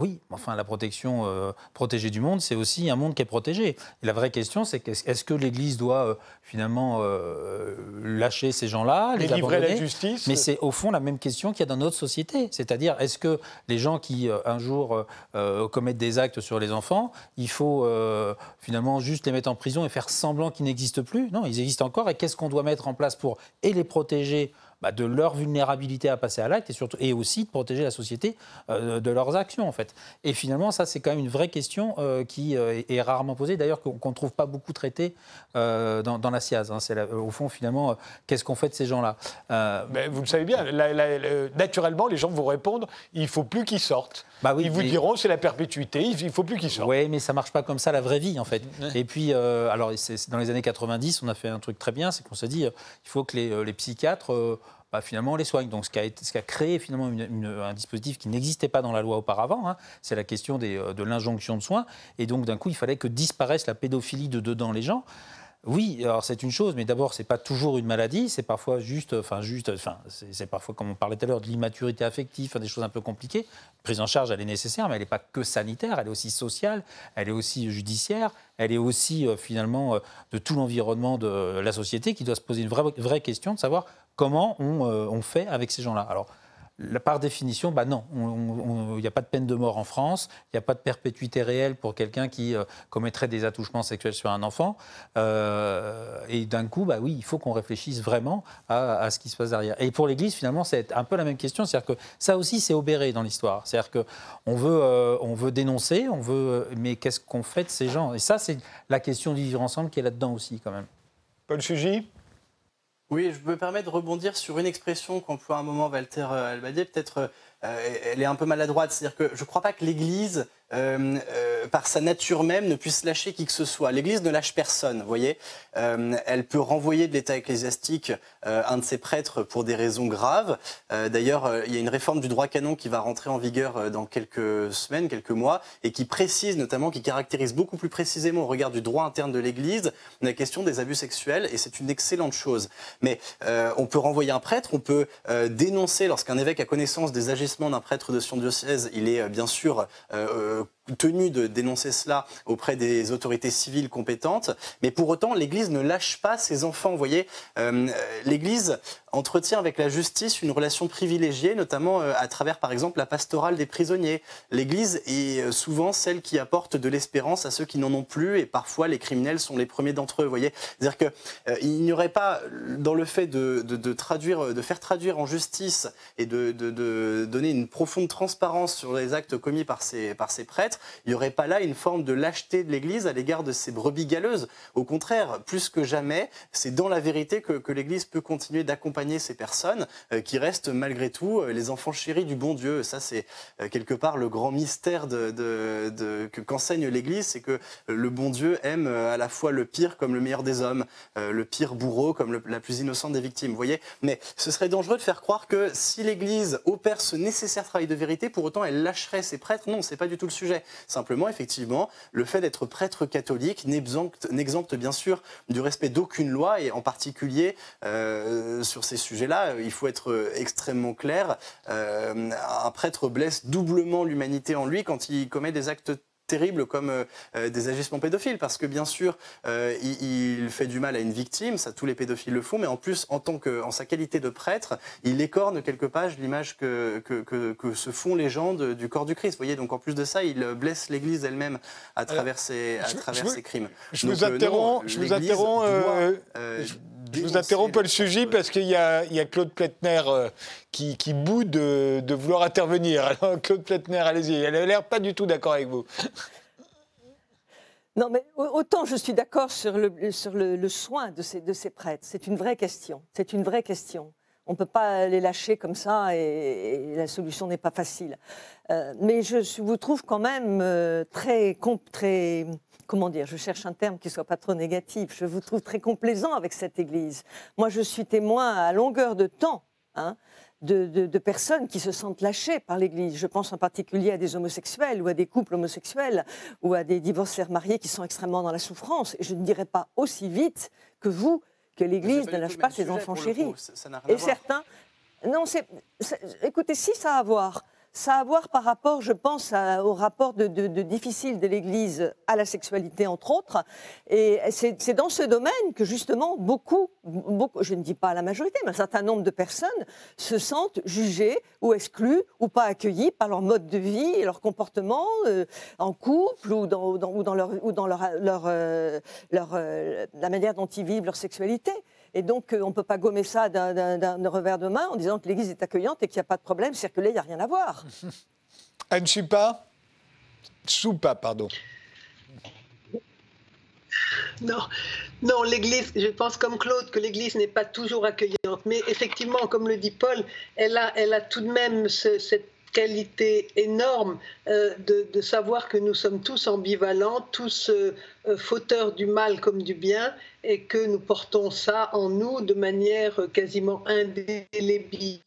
Oui, enfin, la protection euh, protégée du monde, c'est aussi un monde qui est protégé. Et la vraie question, c'est est-ce que l'Église doit euh, finalement euh, lâcher ces gens-là, les, livrer à la justice? Mais c'est au fond la même question qu'il y a dans notre société. C'est-à-dire, est-ce que les gens qui un jour commettent des actes sur les enfants, il faut finalement juste les mettre en prison et faire semblant qu'ils n'existent plus? Non, ils existent encore. Et qu'est-ce qu'on doit mettre en place pour et les protéger bah, de leur vulnérabilité à passer à l'acte et, surtout, et aussi de protéger la société euh, de leurs actions, en fait. Et finalement, ça, c'est quand même une vraie question euh, qui euh, est rarement posée, d'ailleurs, qu'on ne trouve pas beaucoup traitée dans, la SIAZ. Hein. C'est au fond, finalement, qu'est-ce qu'on fait de ces gens-là? Vous le savez bien, naturellement, les gens vous répondent il ne faut plus qu'ils sortent. Bah oui, ils vous diront c'est la perpétuité, il ne faut plus qu'ils sortent. Oui, mais ça ne marche pas comme ça la vraie vie, en fait. Et puis, alors, dans les années 90, on a fait un truc très bien, c'est qu'on s'est dit il faut que les, les psychiatres finalement on les soigne. Donc ce qui a, créé finalement un dispositif qui n'existait pas dans la loi auparavant, hein, c'est la question euh, de l'injonction de soins. Et donc d'un coup il fallait que disparaisse la pédophilie de dedans les gens. Oui, alors c'est une chose, mais d'abord, c'est pas toujours une maladie, c'est parfois juste, enfin, juste, enfin, c'est parfois, comme on parlait tout à l'heure, de l'immaturité affective, des choses un peu compliquées. La prise en charge, elle est nécessaire, mais elle n'est pas que sanitaire, elle est aussi sociale, elle est aussi judiciaire, elle est aussi, euh, finalement, euh, de tout l'environnement de la société qui doit se poser une vraie, vraie question de savoir comment on, euh, on fait avec ces gens-là. Alors, par définition, bah non, il n'y a pas de peine de mort en France, il n'y a pas de perpétuité réelle pour quelqu'un qui euh, commettrait des attouchements sexuels sur un enfant. Euh, et d'un coup, bah oui, il faut qu'on réfléchisse vraiment à, ce qui se passe derrière. Et pour l'Église, finalement, c'est un peu la même question, c'est-à-dire que ça aussi, c'est obéré dans l'histoire. C'est-à-dire qu'on veut, euh, on veut dénoncer, on veut, mais qu'est-ce qu'on fait de ces gens? Et ça, c'est la question du vivre ensemble qui est là-dedans aussi, quand même. Paul Sugy? Oui, je me permets de rebondir sur une expression qu'emploie un moment Walter euh, Albadier. Peut-être euh, elle est un peu maladroite. C'est-à-dire que je ne crois pas que l'Église euh, euh, par sa nature même, ne puisse lâcher qui que ce soit. L'Église ne lâche personne, vous voyez. Euh, elle peut renvoyer de l'État ecclésiastique un de ses prêtres pour des raisons graves. D'ailleurs, il y a une réforme du droit canon qui va rentrer en vigueur dans quelques semaines, quelques mois, et qui précise notamment, qui caractérise beaucoup plus précisément au regard du droit interne de l'Église la question des abus sexuels, et c'est une excellente chose. Mais on peut renvoyer un prêtre, on peut dénoncer lorsqu'un évêque a connaissance des agissements d'un prêtre de son diocèse, il est bien sûr tenu de dénoncer cela auprès des autorités civiles compétentes, mais pour autant, l'Église ne lâche pas ses enfants. Vous voyez, euh, l'Église entretient avec la justice une relation privilégiée, notamment euh, à travers, par exemple, la pastorale des prisonniers. L'Église est euh, souvent celle qui apporte de l'espérance à ceux qui n'en ont plus, et parfois les criminels sont les premiers d'entre eux. Vous voyez, c'est-à-dire qu'il n'y aurait pas, dans le fait de, traduire, de faire traduire en justice et de, donner une profonde transparence sur les actes commis par ces prêtres, il n'y aurait pas là une forme de lâcheté de l'Église à l'égard de ces brebis galeuses. Au contraire, plus que jamais, c'est dans la vérité que, l'Église peut continuer d'accompagner ces personnes euh, qui restent malgré tout euh, les enfants chéris du bon Dieu. Ça, c'est euh, quelque part le grand mystère que qu'enseigne l'Église, c'est que le bon Dieu aime à la fois le pire comme le meilleur des hommes, le pire bourreau comme la plus innocente des victimes. Vous voyez Mais ce serait dangereux de faire croire que si l'Église opère ce nécessaire travail de vérité, pour autant elle lâcherait ses prêtres. Non, c'est pas du tout le sujet. Simplement, effectivement, le fait d'être prêtre catholique n'exempte bien sûr du respect d'aucune loi et en particulier euh, sur ces sujets-là, il faut être extrêmement clair. Euh, un prêtre blesse doublement l'humanité en lui quand il commet des actes terribles comme euh, euh, des agissements pédophiles, parce que bien sûr, euh, il, fait du mal à une victime, ça tous les pédophiles le font, mais en plus, en tant que, en sa qualité de prêtre, il écorne quelque part l'image que, que, se font les gens du corps du Christ. Vous voyez, donc en plus de ça, il blesse l'Église elle-même à travers, ses, à travers ses crimes. Je vous interromps, je vous interromps je vous interromps, Paul Sugy, parce qu'il y, a Claude Pletner euh, qui, qui bout de, vouloir intervenir. Alors, Claude Pletner, allez-y. Elle a l'air pas du tout d'accord avec vous. Non, mais autant je suis d'accord sur le, soin de ces, prêtres. C'est une vraie question. C'est une vraie question. On ne peut pas les lâcher comme ça et, la solution n'est pas facile. Euh, mais je, vous trouve quand même euh, très, très comment dire, je cherche un terme qui soit pas trop négatif, je vous trouve très complaisant avec cette Église. Moi, je suis témoin à longueur de temps hein, de, personnes qui se sentent lâchées par l'Église. Je pense en particulier à des homosexuels ou à des couples homosexuels ou à des divorcés mariés qui sont extrêmement dans la souffrance. Et je ne dirais pas aussi vite que vous que l'Église ne lâche pas ses enfants chéris. Et certains... Non, c'est, écoutez, si ça a à voir ça a à voir par rapport, je pense, au rapport de, difficile de l'Église à la sexualité, entre autres. Et c'est dans ce domaine que, justement, beaucoup, beaucoup, je ne dis pas la majorité, mais un certain nombre de personnes se sentent jugées ou exclues ou pas accueillies par leur mode de vie et leur comportement euh, en couple ou dans, leur, ou dans leur, leur, euh, euh, la manière dont ils vivent leur sexualité. Et donc, euh, on ne peut pas gommer ça d'un revers de main en disant que l'Église est accueillante et qu'il n'y a pas de problème, circuler, il n'y a rien à voir. Anne Supa Soupa, pardon. Non, non l'Église, je pense comme Claude que l'Église n'est pas toujours accueillante, mais effectivement, comme le dit Paul, elle a, elle a tout de même cette qualité énorme euh, de, savoir que nous sommes tous ambivalents, tous euh, euh, fauteurs du mal comme du bien, et que nous portons ça en nous de manière quasiment indélébile.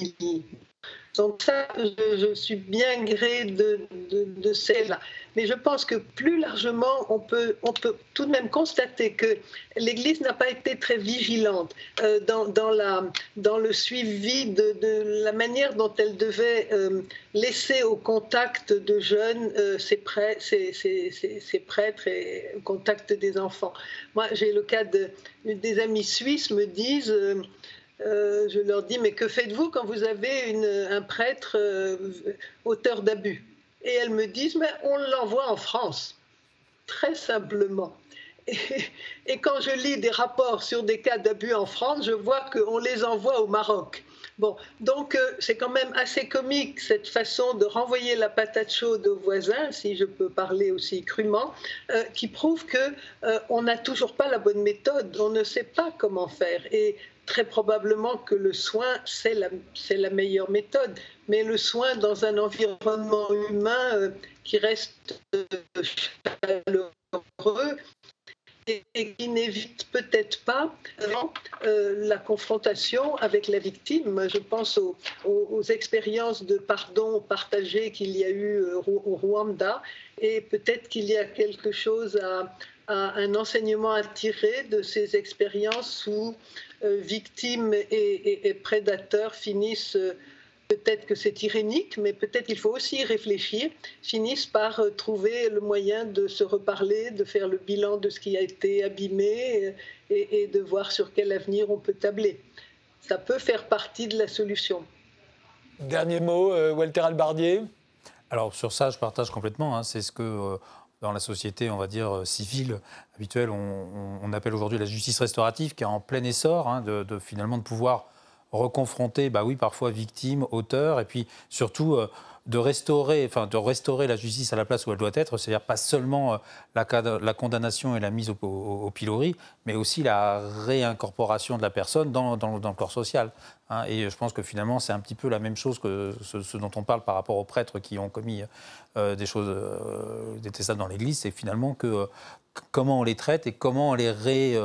Donc ça, je, suis bien gré de, de, celle-là. Mais je pense que plus largement, on peut, on peut tout de même constater que l'Église n'a pas été très vigilante euh, dans, dans, la, dans le suivi de, la manière dont elle devait euh, laisser au contact de jeunes euh, ses, prêtres, ses, prêtres et au contact des enfants. Moi, j'ai le cas de, des amis suisses me disent... Euh, je leur dis, mais que faites-vous quand vous avez un prêtre euh, auteur d'abus? Et elles me disent, mais on l'envoie en France, très simplement. Et, quand je lis des rapports sur des cas d'abus en France, je vois qu'on les envoie au Maroc. Bon, donc euh, c'est quand même assez comique cette façon de renvoyer la patate chaude aux voisins, si je peux parler aussi crûment, qui prouve que on n'a toujours pas la bonne méthode, on ne sait pas comment faire. Très probablement que le soin, c'est la, meilleure méthode. Mais le soin dans un environnement humain euh, qui reste chaleureux et, qui n'évite peut-être pas euh, la confrontation avec la victime. Je pense aux, aux expériences de pardon partagées qu'il y a eu euh, au Rwanda et peut-être qu'il y a quelque chose à, un enseignement à tirer de ces expériences où euh, victimes et, prédateurs finissent, euh, peut-être que c'est irénique, mais peut-être qu'il faut aussi y réfléchir, finissent par euh, trouver le moyen de se reparler, de faire le bilan de ce qui a été abîmé et, de voir sur quel avenir on peut tabler. Ça peut faire partie de la solution. Dernier mot, Walter Albardier alors sur ça, je partage complètement. Hein. c'est ce que dans la société, on va dire, euh, civile habituelle, on, appelle aujourd'hui la justice restaurative, qui est en plein essor, hein, de, finalement pouvoir reconfronter, bah oui, parfois victimes, auteurs, et puis surtout euh, de restaurer, enfin, de restaurer la justice à la place où elle doit être, c'est-à-dire pas seulement euh, la, la, condamnation et la mise au, pilori, mais aussi la réincorporation de la personne dans, le corps social. Hein. et je pense que finalement, c'est un petit peu la même chose que ce, dont on parle par rapport aux prêtres qui ont commis euh, des choses détestables dans l'Église, c'est finalement que comment on les traite et comment on les ré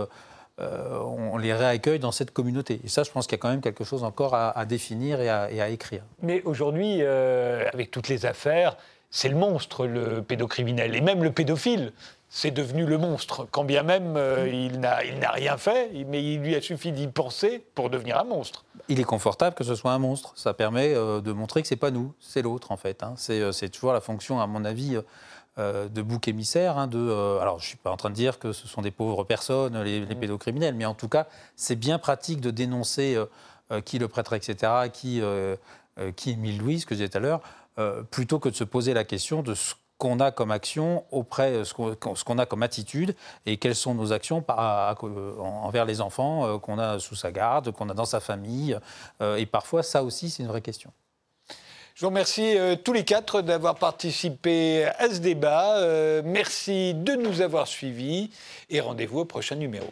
euh, on les réaccueille dans cette communauté. Et ça, je pense qu'il y a quand même quelque chose encore à, définir et à, écrire. Mais aujourd'hui, euh, avec toutes les affaires, c'est le monstre, le pédocriminel, et même le pédophile. C'est devenu le monstre, quand bien même euh, il n'a rien fait, mais il lui a suffi d'y penser pour devenir un monstre. Il est confortable que ce soit un monstre. Ça permet de montrer que c'est pas nous, c'est l'autre en fait. Hein. C'est toujours la fonction, à mon avis, euh, de bouc émissaire. Hein, de, euh, alors, je ne suis pas en train de dire que ce sont des pauvres personnes, les, mm. pédocriminels, mais en tout cas, c'est bien pratique de dénoncer euh, qui le prêtre, etc., qui, qui Émile Louis, ce que je disais tout à l'heure, plutôt que de se poser la question de ce qu'on a comme action auprès, ce qu'on a comme attitude et quelles sont nos actions envers les enfants qu'on a sous sa garde, qu'on a dans sa famille. et parfois, ça aussi, c'est une vraie question. Je vous remercie euh, tous les quatre d'avoir participé à ce débat. Euh, merci de nous avoir suivis et rendez-vous au prochain numéro.